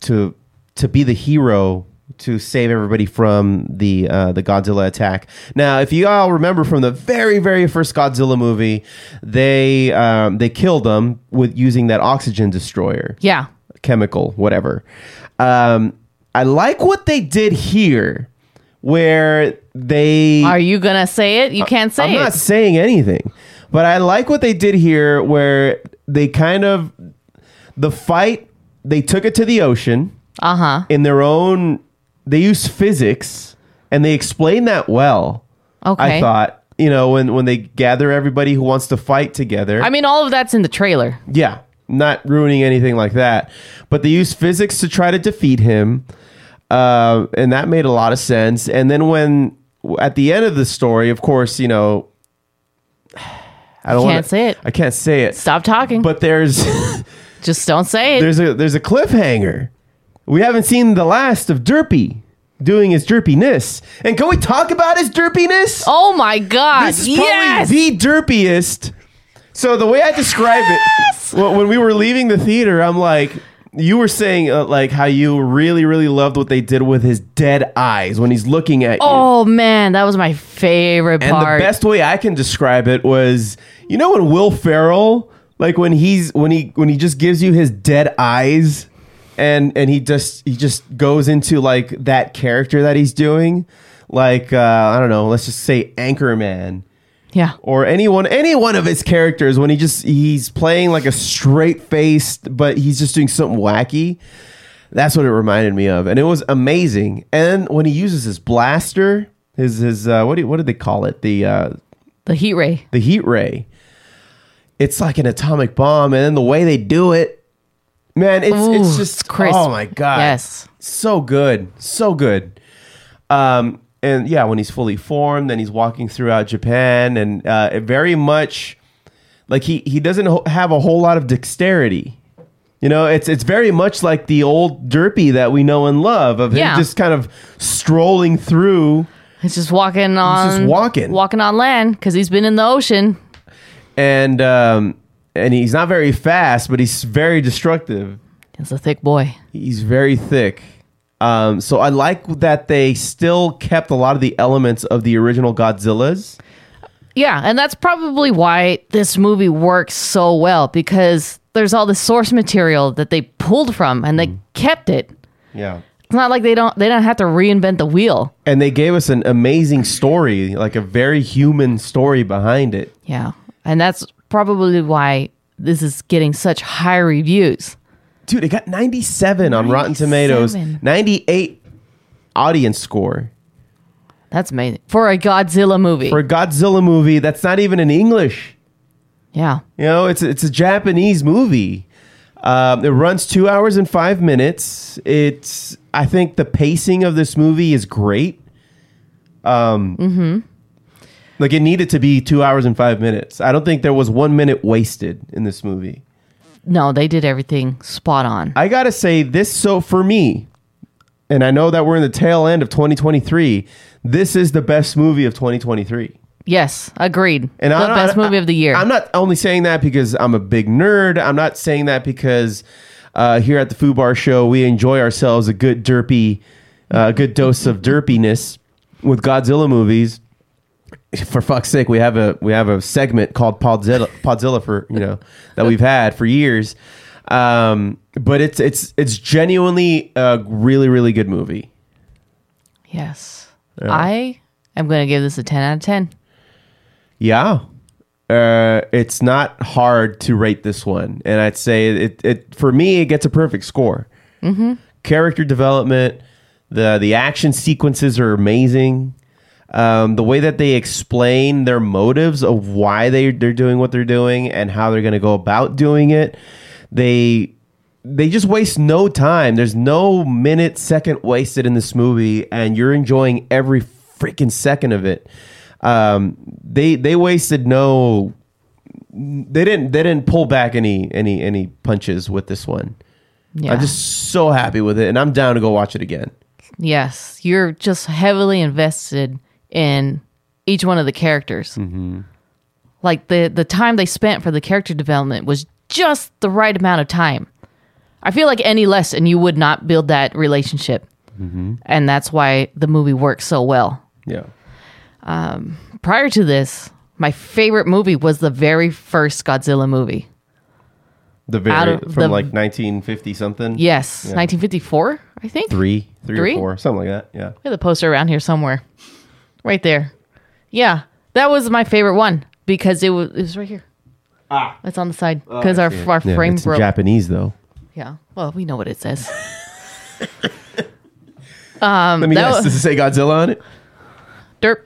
to to be the hero to save everybody from the uh, the Godzilla attack. Now, if you all remember from the very very first Godzilla movie, they um, they killed them with using that oxygen destroyer Yeah. chemical, whatever. Um, I like what they did here, where they Are you gonna say it? You can't say it. I'm it. not saying anything, but I like what they did here, where they kind of the fight. They took it to the ocean Uh huh. in their own. They use physics, and they explain that well. Okay. I thought you know when when they gather everybody who wants to fight together. I mean, all of that's in the trailer. Yeah, not ruining anything like that. But they use physics to try to defeat him, uh, and that made a lot of sense. And then when at the end of the story, of course, you know, I don't wanna- say it. I can't say it. Stop talking. But there's Just don't say it. there's a there's a cliffhanger. We haven't seen the last of Derpy doing his derpiness. And can we talk about his derpiness? Oh my god! This is yes. probably the derpiest. So the way I describe it, when we were leaving the theater, I'm like, you were saying uh, like how you really, really loved what they did with his dead eyes when he's looking at you. Oh man, that was my favorite And part. the best way I can describe it was, you know, when Will Ferrell, like when he's when he when he just gives you his dead eyes, and and he just he just goes into like that character that he's doing, like uh, I don't know, let's just say Anchorman. Yeah. Or anyone any one of his characters when he just he's playing like a straight faced, but he's just doing something wacky. That's what it reminded me of, and it was amazing. And when he uses his blaster, his his uh, what do you, what did they call it? The uh, the heat ray. the heat ray. It's like an atomic bomb, and then the way they do it, man, it's Ooh, it's just it's crisp. oh my god, Yes. so good, so good. Um, and yeah, when he's fully formed, then he's walking throughout Japan, and uh, it very much like he he doesn't ho- have a whole lot of dexterity. You know, it's it's very much like the old derpy that we know and love of Yeah. him just kind of strolling through He's just walking on. just walking. Walking on land because he's been in the ocean. and um, and he's not very fast, but he's very destructive. He's a thick boy. He's very thick. Um, so I like that they still kept a lot of the elements of the original Godzillas. Yeah, and that's probably why this movie works so well because there's all the source material that they pulled from and they Mm. kept it. Yeah. It's not like they don't they don't have to reinvent the wheel. And they gave us an amazing story, like a very human story behind it. Yeah. And that's probably why this is getting such high reviews. Dude, it got 97 on Rotten Tomatoes, 97. 98 audience score. That's amazing. For a Godzilla movie. For a Godzilla movie that's not even in English. yeah. You know, it's it's a Japanese movie. Um, it runs two hours and five minutes. It's I think the pacing of this movie is great. Um, Mm-hmm. like it needed to be two hours and five minutes. I don't think there was one minute wasted in this movie. No, they did everything spot on. I gotta say this. So for me, and I know that we're in the tail end of 2023. This is the best movie of 2023. Yes, agreed. And the I'm not- best movie of the year. I'm not only saying that because I'm a big nerd. I'm not saying that because uh, here at the Foo Bar Show we enjoy ourselves a good derpy, uh, a good dose of derpiness with Godzilla movies. For fuck's sake, we have a we have a segment called Podzilla, Podzilla for you know that we've had for years. Um, but it's it's it's genuinely a really really good movie. yes. Yeah. I am going to give this a 10 out of 10. Yeah. Uh, it's not hard to rate this one, and I'd say it. It for me, it gets a perfect score. Mhm. Character development, the the action sequences are amazing. Um, the way that they explain their motives of why they they're doing what they're doing and how they're going to go about doing it, they they just waste no time. There's no minute, second wasted in this movie, and you're enjoying every freaking second of it. Um, they they wasted no. They didn't they didn't pull back any any any punches with this one. Yeah. I'm just so happy with it, and I'm down to go watch it again. Yes, you're just heavily invested in each one of the characters. Mm-hmm. Like the the time they spent for the character development was just the right amount of time. I feel like any less and you would not build that relationship. Mm-hmm. And that's why the movie works so well. Yeah. Um, prior to this, my favorite movie was the very first Godzilla movie. The very from the- like 1950 something. Yes, Yeah. 1954, I think. three, three, Three? or four, something like that. Yeah. We have the poster around here somewhere. Right there. Yeah. That was my favorite one because it was it was right here. Ah. It's on the side because our our Yeah, frame it's in broke. Japanese though. Yeah. Well, we know what it says. um Let me that guess. was, Does it say Godzilla on it? derp.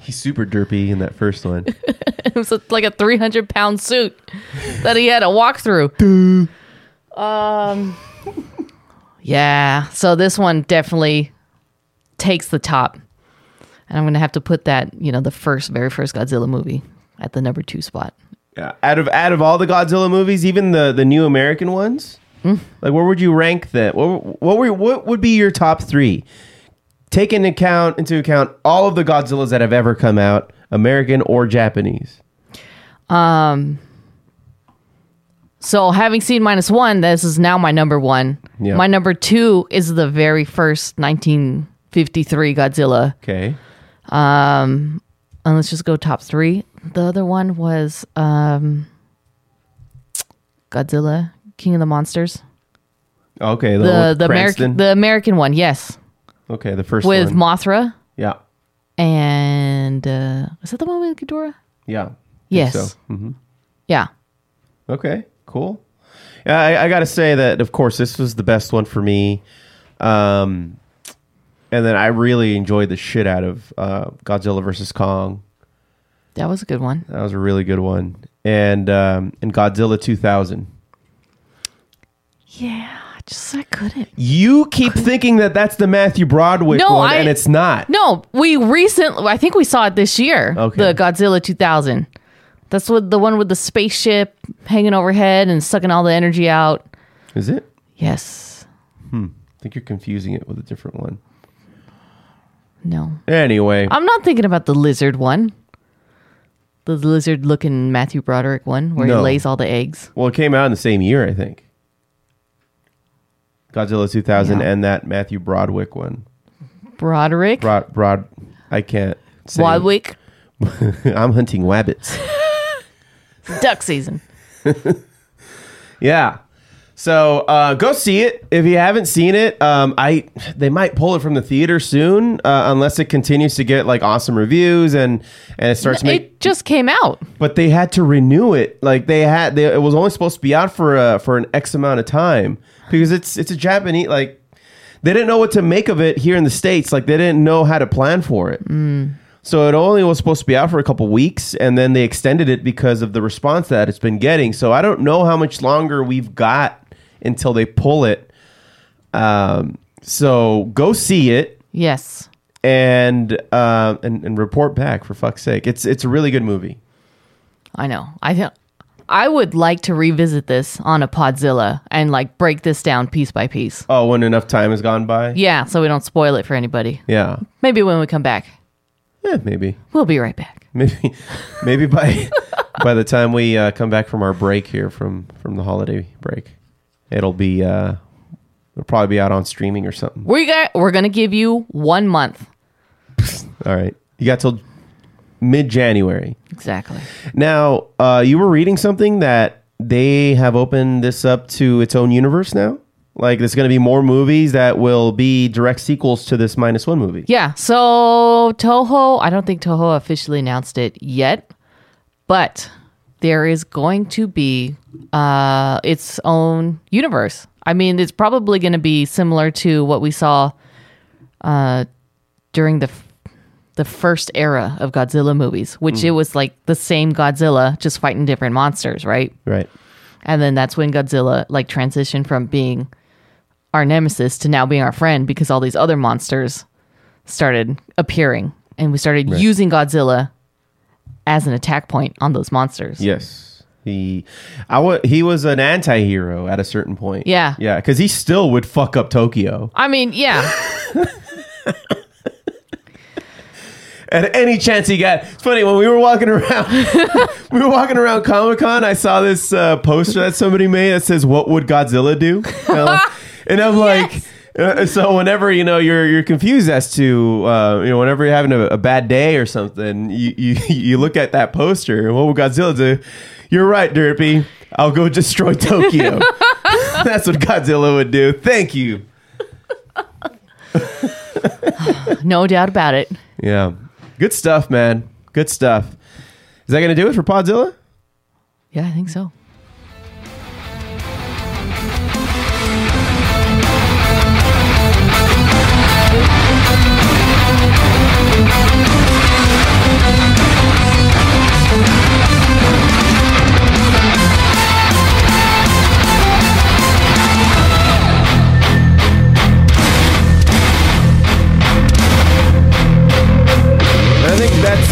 He's super derpy in that first one. it was like a 300 pound suit that he had to walk through. um Yeah. So this one definitely takes the top. And I'm going to have to put that, you know, the first very first Godzilla movie at the number 2 spot. Yeah. Out of out of all the Godzilla movies, even the the new American ones, Hmm. like where would you rank that? What what were what would be your top three? Take into account into account all of the Godzillas that have ever come out, American or Japanese. Um. So having seen minus one, this is now my number one. Yeah. My number two is the very first 1953 Godzilla. Okay. Um, and let's just go top three. The other one was um, Godzilla, King of the Monsters. Okay. The The the American the American one, yes, Okay, the first with one. Mothra yeah. and uh, is that the one with Ghidorah? Yeah. Yes. So. hmm Yeah. Okay, cool. Yeah, I, I got to say that, of course, this was the best one for me. Um, and then I really enjoyed the shit out of uh, Godzilla versus Kong. That was a good one. That was a really good one. And um, and Godzilla 2000. Yeah, I just I couldn't. You keep thinking that that's the Matthew Broadway No, one, I- and it's not. No, we recently, I think we saw it this year. Okay. The Godzilla 2000. That's what the one with the spaceship hanging overhead and sucking all the energy out. Is it? Yes. Hmm. I think you're confusing it with a different one. No. Anyway, I'm not thinking about the lizard one. The lizard looking Matthew Broderick one where No. he lays all the eggs. well, it came out in the same year, I think. Godzilla 2000 Yeah. and that Matthew Broadwick one. Broderick? Broad, broad. I can't. Say. Wadwick? I'm hunting wabbits. Duck season. Yeah. So uh, go see it if you haven't seen it. Um, I they might pull it from the theater soon uh, unless it continues to get like awesome reviews and and it starts making. It just came out. But they had to renew it. Like they had, they, it was only supposed to be out for uh, for an X amount of time because it's it's a Japanese like they didn't know what to make of it here in the states. Like they didn't know how to plan for it. So it only was supposed to be out for a couple weeks, and then they extended it because of the response that it's been getting. So I don't know how much longer we've got until they pull it. Um, so go see it Yes. and uh, and and report back for fuck's sake. It's it's a really good movie. I know. I th- I would like to revisit this on a Podzilla and like break this down piece by piece. Oh, when enough time has gone by. Yeah, so we don't spoil it for anybody. Yeah. Maybe when we come back. Yeah, maybe. We'll be right back. Maybe, maybe by by the time we uh, come back from our break here from from the holiday break, it'll be uh, it'll probably be out on streaming or something. We got we're gonna give you one month. All right, you got till mid January. Exactly. Now, uh, you were reading something that they have opened this up to its own universe now. Like there's going to be more movies that will be direct sequels to this minus one movie. Yeah. So Toho, I don't think Toho officially announced it yet, but there is going to be uh, its own universe. I mean, it's probably going to be similar to what we saw uh, during the f- the first era of Godzilla movies, which Mm. it was like the same Godzilla just fighting different monsters, right? Right. And then that's when Godzilla like transitioned from being our nemesis to now being our friend because all these other monsters started appearing and we started Right. using Godzilla as an attack point on those monsters. Yes. He, I wa- he was an anti-hero at a certain point. Yeah. Yeah, because he still would fuck up Tokyo I mean, yeah. at any chance he got. It's funny when we were walking around, we were walking around Comic Con. I saw this uh, poster that somebody made that says, "What would Godzilla do?" And I'm like. Uh, so whenever you know you're you're confused as to uh, you know whenever you're having a, a bad day or something, you, you you look at that poster and what would Godzilla do? You're right, Derpy. I'll go destroy Tokyo. That's what Godzilla would do. Thank you. no doubt about it. Yeah. Good stuff, man. Good stuff. Is that going to do it for Podzilla? Yeah, I think so.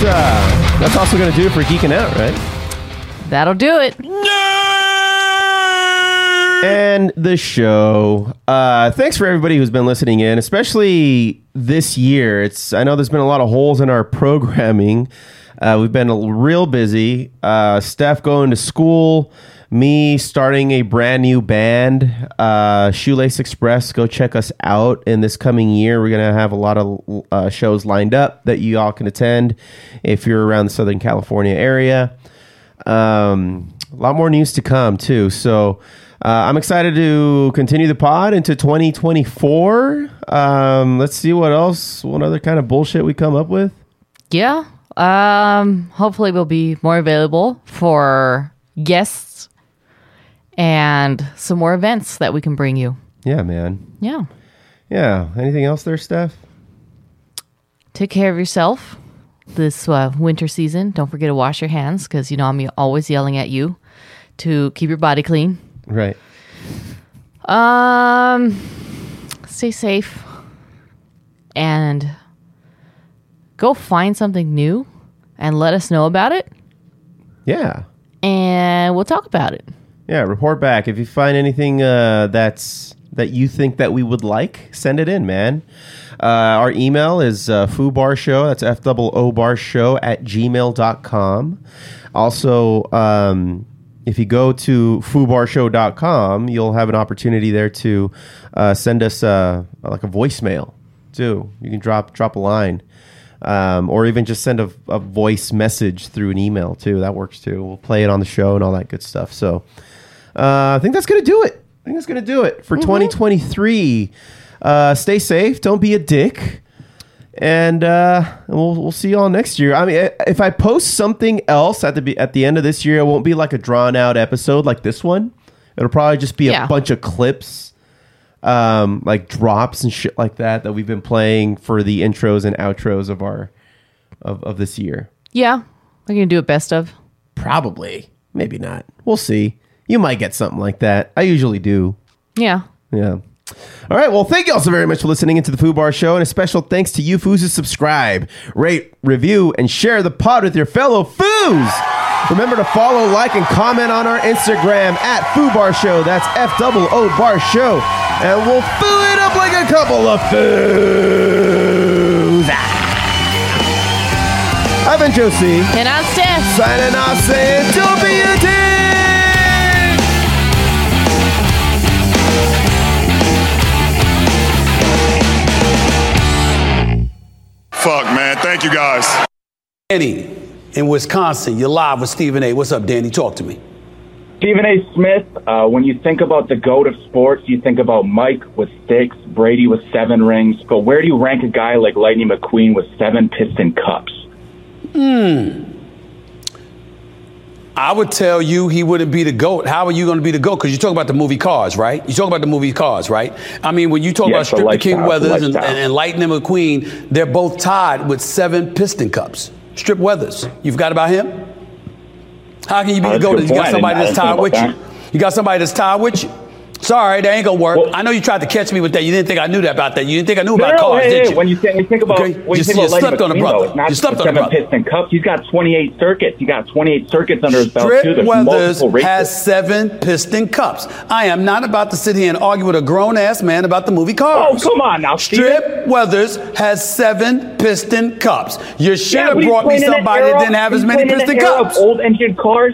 That's uh, that's also going to do it for geeking out, right? That'll do it. And the show. Uh, thanks for everybody who's been listening in, especially this year. It's I know there's been a lot of holes in our programming. Uh, we've been real busy. Uh, Steph going to school. Me starting a brand new band, uh, Shoelace Express. Go check us out in this coming year. We're gonna have a lot of uh, shows lined up that you all can attend if you're around the Southern California area. Um, a lot more news to come too. So uh, I'm excited to continue the pod into 2024. Um, let's see what else, what other kind of bullshit we come up with. Yeah. Um hopefully we'll be more available for guests and some more events that we can bring you. Yeah, man. Yeah. Yeah. Anything else there, Steph? Take care of yourself this uh, winter season. Don't forget to wash your hands because you know I'm always yelling at you to keep your body clean. Right. Um, stay safe and go find something new and let us know about it, Yeah. and we'll talk about it. Yeah. Report back if you find anything uh, that's that you think that we would like, send it in, man. Uh, our email is uh, foobarshow, that's F double O bar show at gmail.com. Also, um, if you go to foobarshow.com, you'll have an opportunity there to uh, send us uh, like a voicemail too. You can drop drop a line, um, or even just send a, a voice message through an email too. That works too. We'll play it on the show and all that good stuff. So uh, I think that's gonna do it. I think that's gonna do it for 2023. Uh, stay safe. Don't be a dick. And uh, we'll we'll see you all next year. I mean, if I post something else at the be- at the end of this year, it won't be like a drawn out episode like this one. It'll probably just be Yeah. a bunch of clips, um, like drops and shit like that that we've been playing for the intros and outros of our of, of this year. Yeah. We're going to do a best of. Probably, maybe not. We'll see. You might get something like that. I usually do. Yeah. Yeah. All right. Well, thank you all so very much for listening into the Foo Bar Show, and a special thanks to you foos who subscribe, rate, review, and share the pod with your fellow foos. Remember to follow, like, and comment on our Instagram at Foo Bar Show. That's F double O Bar Show, and we'll foo it up like a couple of foos. I've been Joe C. And I'm Steph. Signing off saying, don't be a Fuck, man. Thank you guys. Danny in Wisconsin, you're live with Stephen A. What's up, Danny? Talk to me. Stephen A. Smith, uh, when you think about the GOAT of sports, you think about Mike with six, Brady with seven rings, but where do you rank a guy like Lightning McQueen with seven Piston Cups? Hmm. I would tell you he wouldn't be the GOAT. How are you going to be the GOAT? Because you talk about the movie Cars, right? You talk about the movie Cars, right? I mean, when you talk Yes, about the Strip the King Weathers and, and, and Lightning McQueen, they're both tied with seven Piston Cups. Strip Weathers, you forgot about him? How can you be Oh, the GOAT? good You got somebody that's tied with think you. You got somebody that's tied with you. Sorry, that ain't gonna work. I know you tried to catch me with that. You didn't think I knew that about that. You didn't think I knew No, about no, cars, hey, did you? when you think, when you think about Okay, when you you- think about slept on a brother. though, it's not You slept on a seven brother. Piston Cups. He's got 28 circuits. He got 28 circuits under his belt too. Strip There's Weathers has seven piston cups. I am not about to sit here and argue with a grown ass man about the movie Cars. Oh, come on now, Strip Weathers has seven piston cups. You should Yeah, have brought me playing in the somebody that didn't have as many playing in the piston cups. Old engine cars.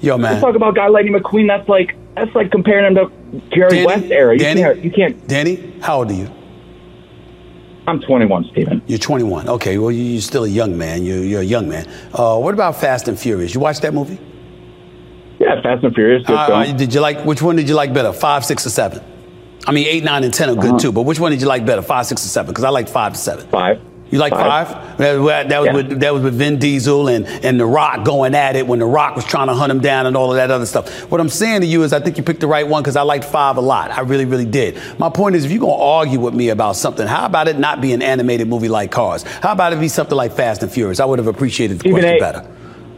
Yo, Let's man. talk about a guy Lightning McQueen. That's like that's like comparing him to Jerry Danny, West era. You Danny, can't. You can't. Danny, how old are you? I'm 21, Stephen. You're 21. Okay, well, you- you're still a young man. You're, you're a young man. Uh, what about Fast and Furious? You watch that movie? Yeah, Fast and Furious. Good Uh, uh, did you like which one did you like better? Five, six, or seven? I mean, eight, nine, and ten are good Uh-huh. too. But which one did you like better? Five, six, or seven? Because I like five to seven. Five. You like five? Five. That, that- was Yeah. with that was with Vin Diesel and and The Rock going at it when The Rock was trying to hunt him down and all of that other stuff. What I'm saying to you is, I think you picked the right one because I liked five a lot. I really, really did. My point is, if you're gonna argue with me about something, how about it not be an animated movie like Cars? How about it be something like Fast and Furious? I would have appreciated the Stephen question A. better.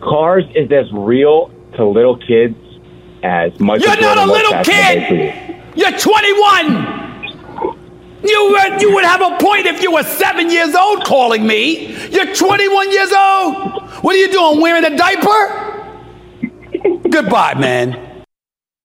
Cars is as real to little kids as Michael You're not a little back in the kid! day for you. You're 21. You would, you would have a point if you were seven years old calling me. You're 21 years old. What are you doing? Wearing a diaper? Goodbye, man.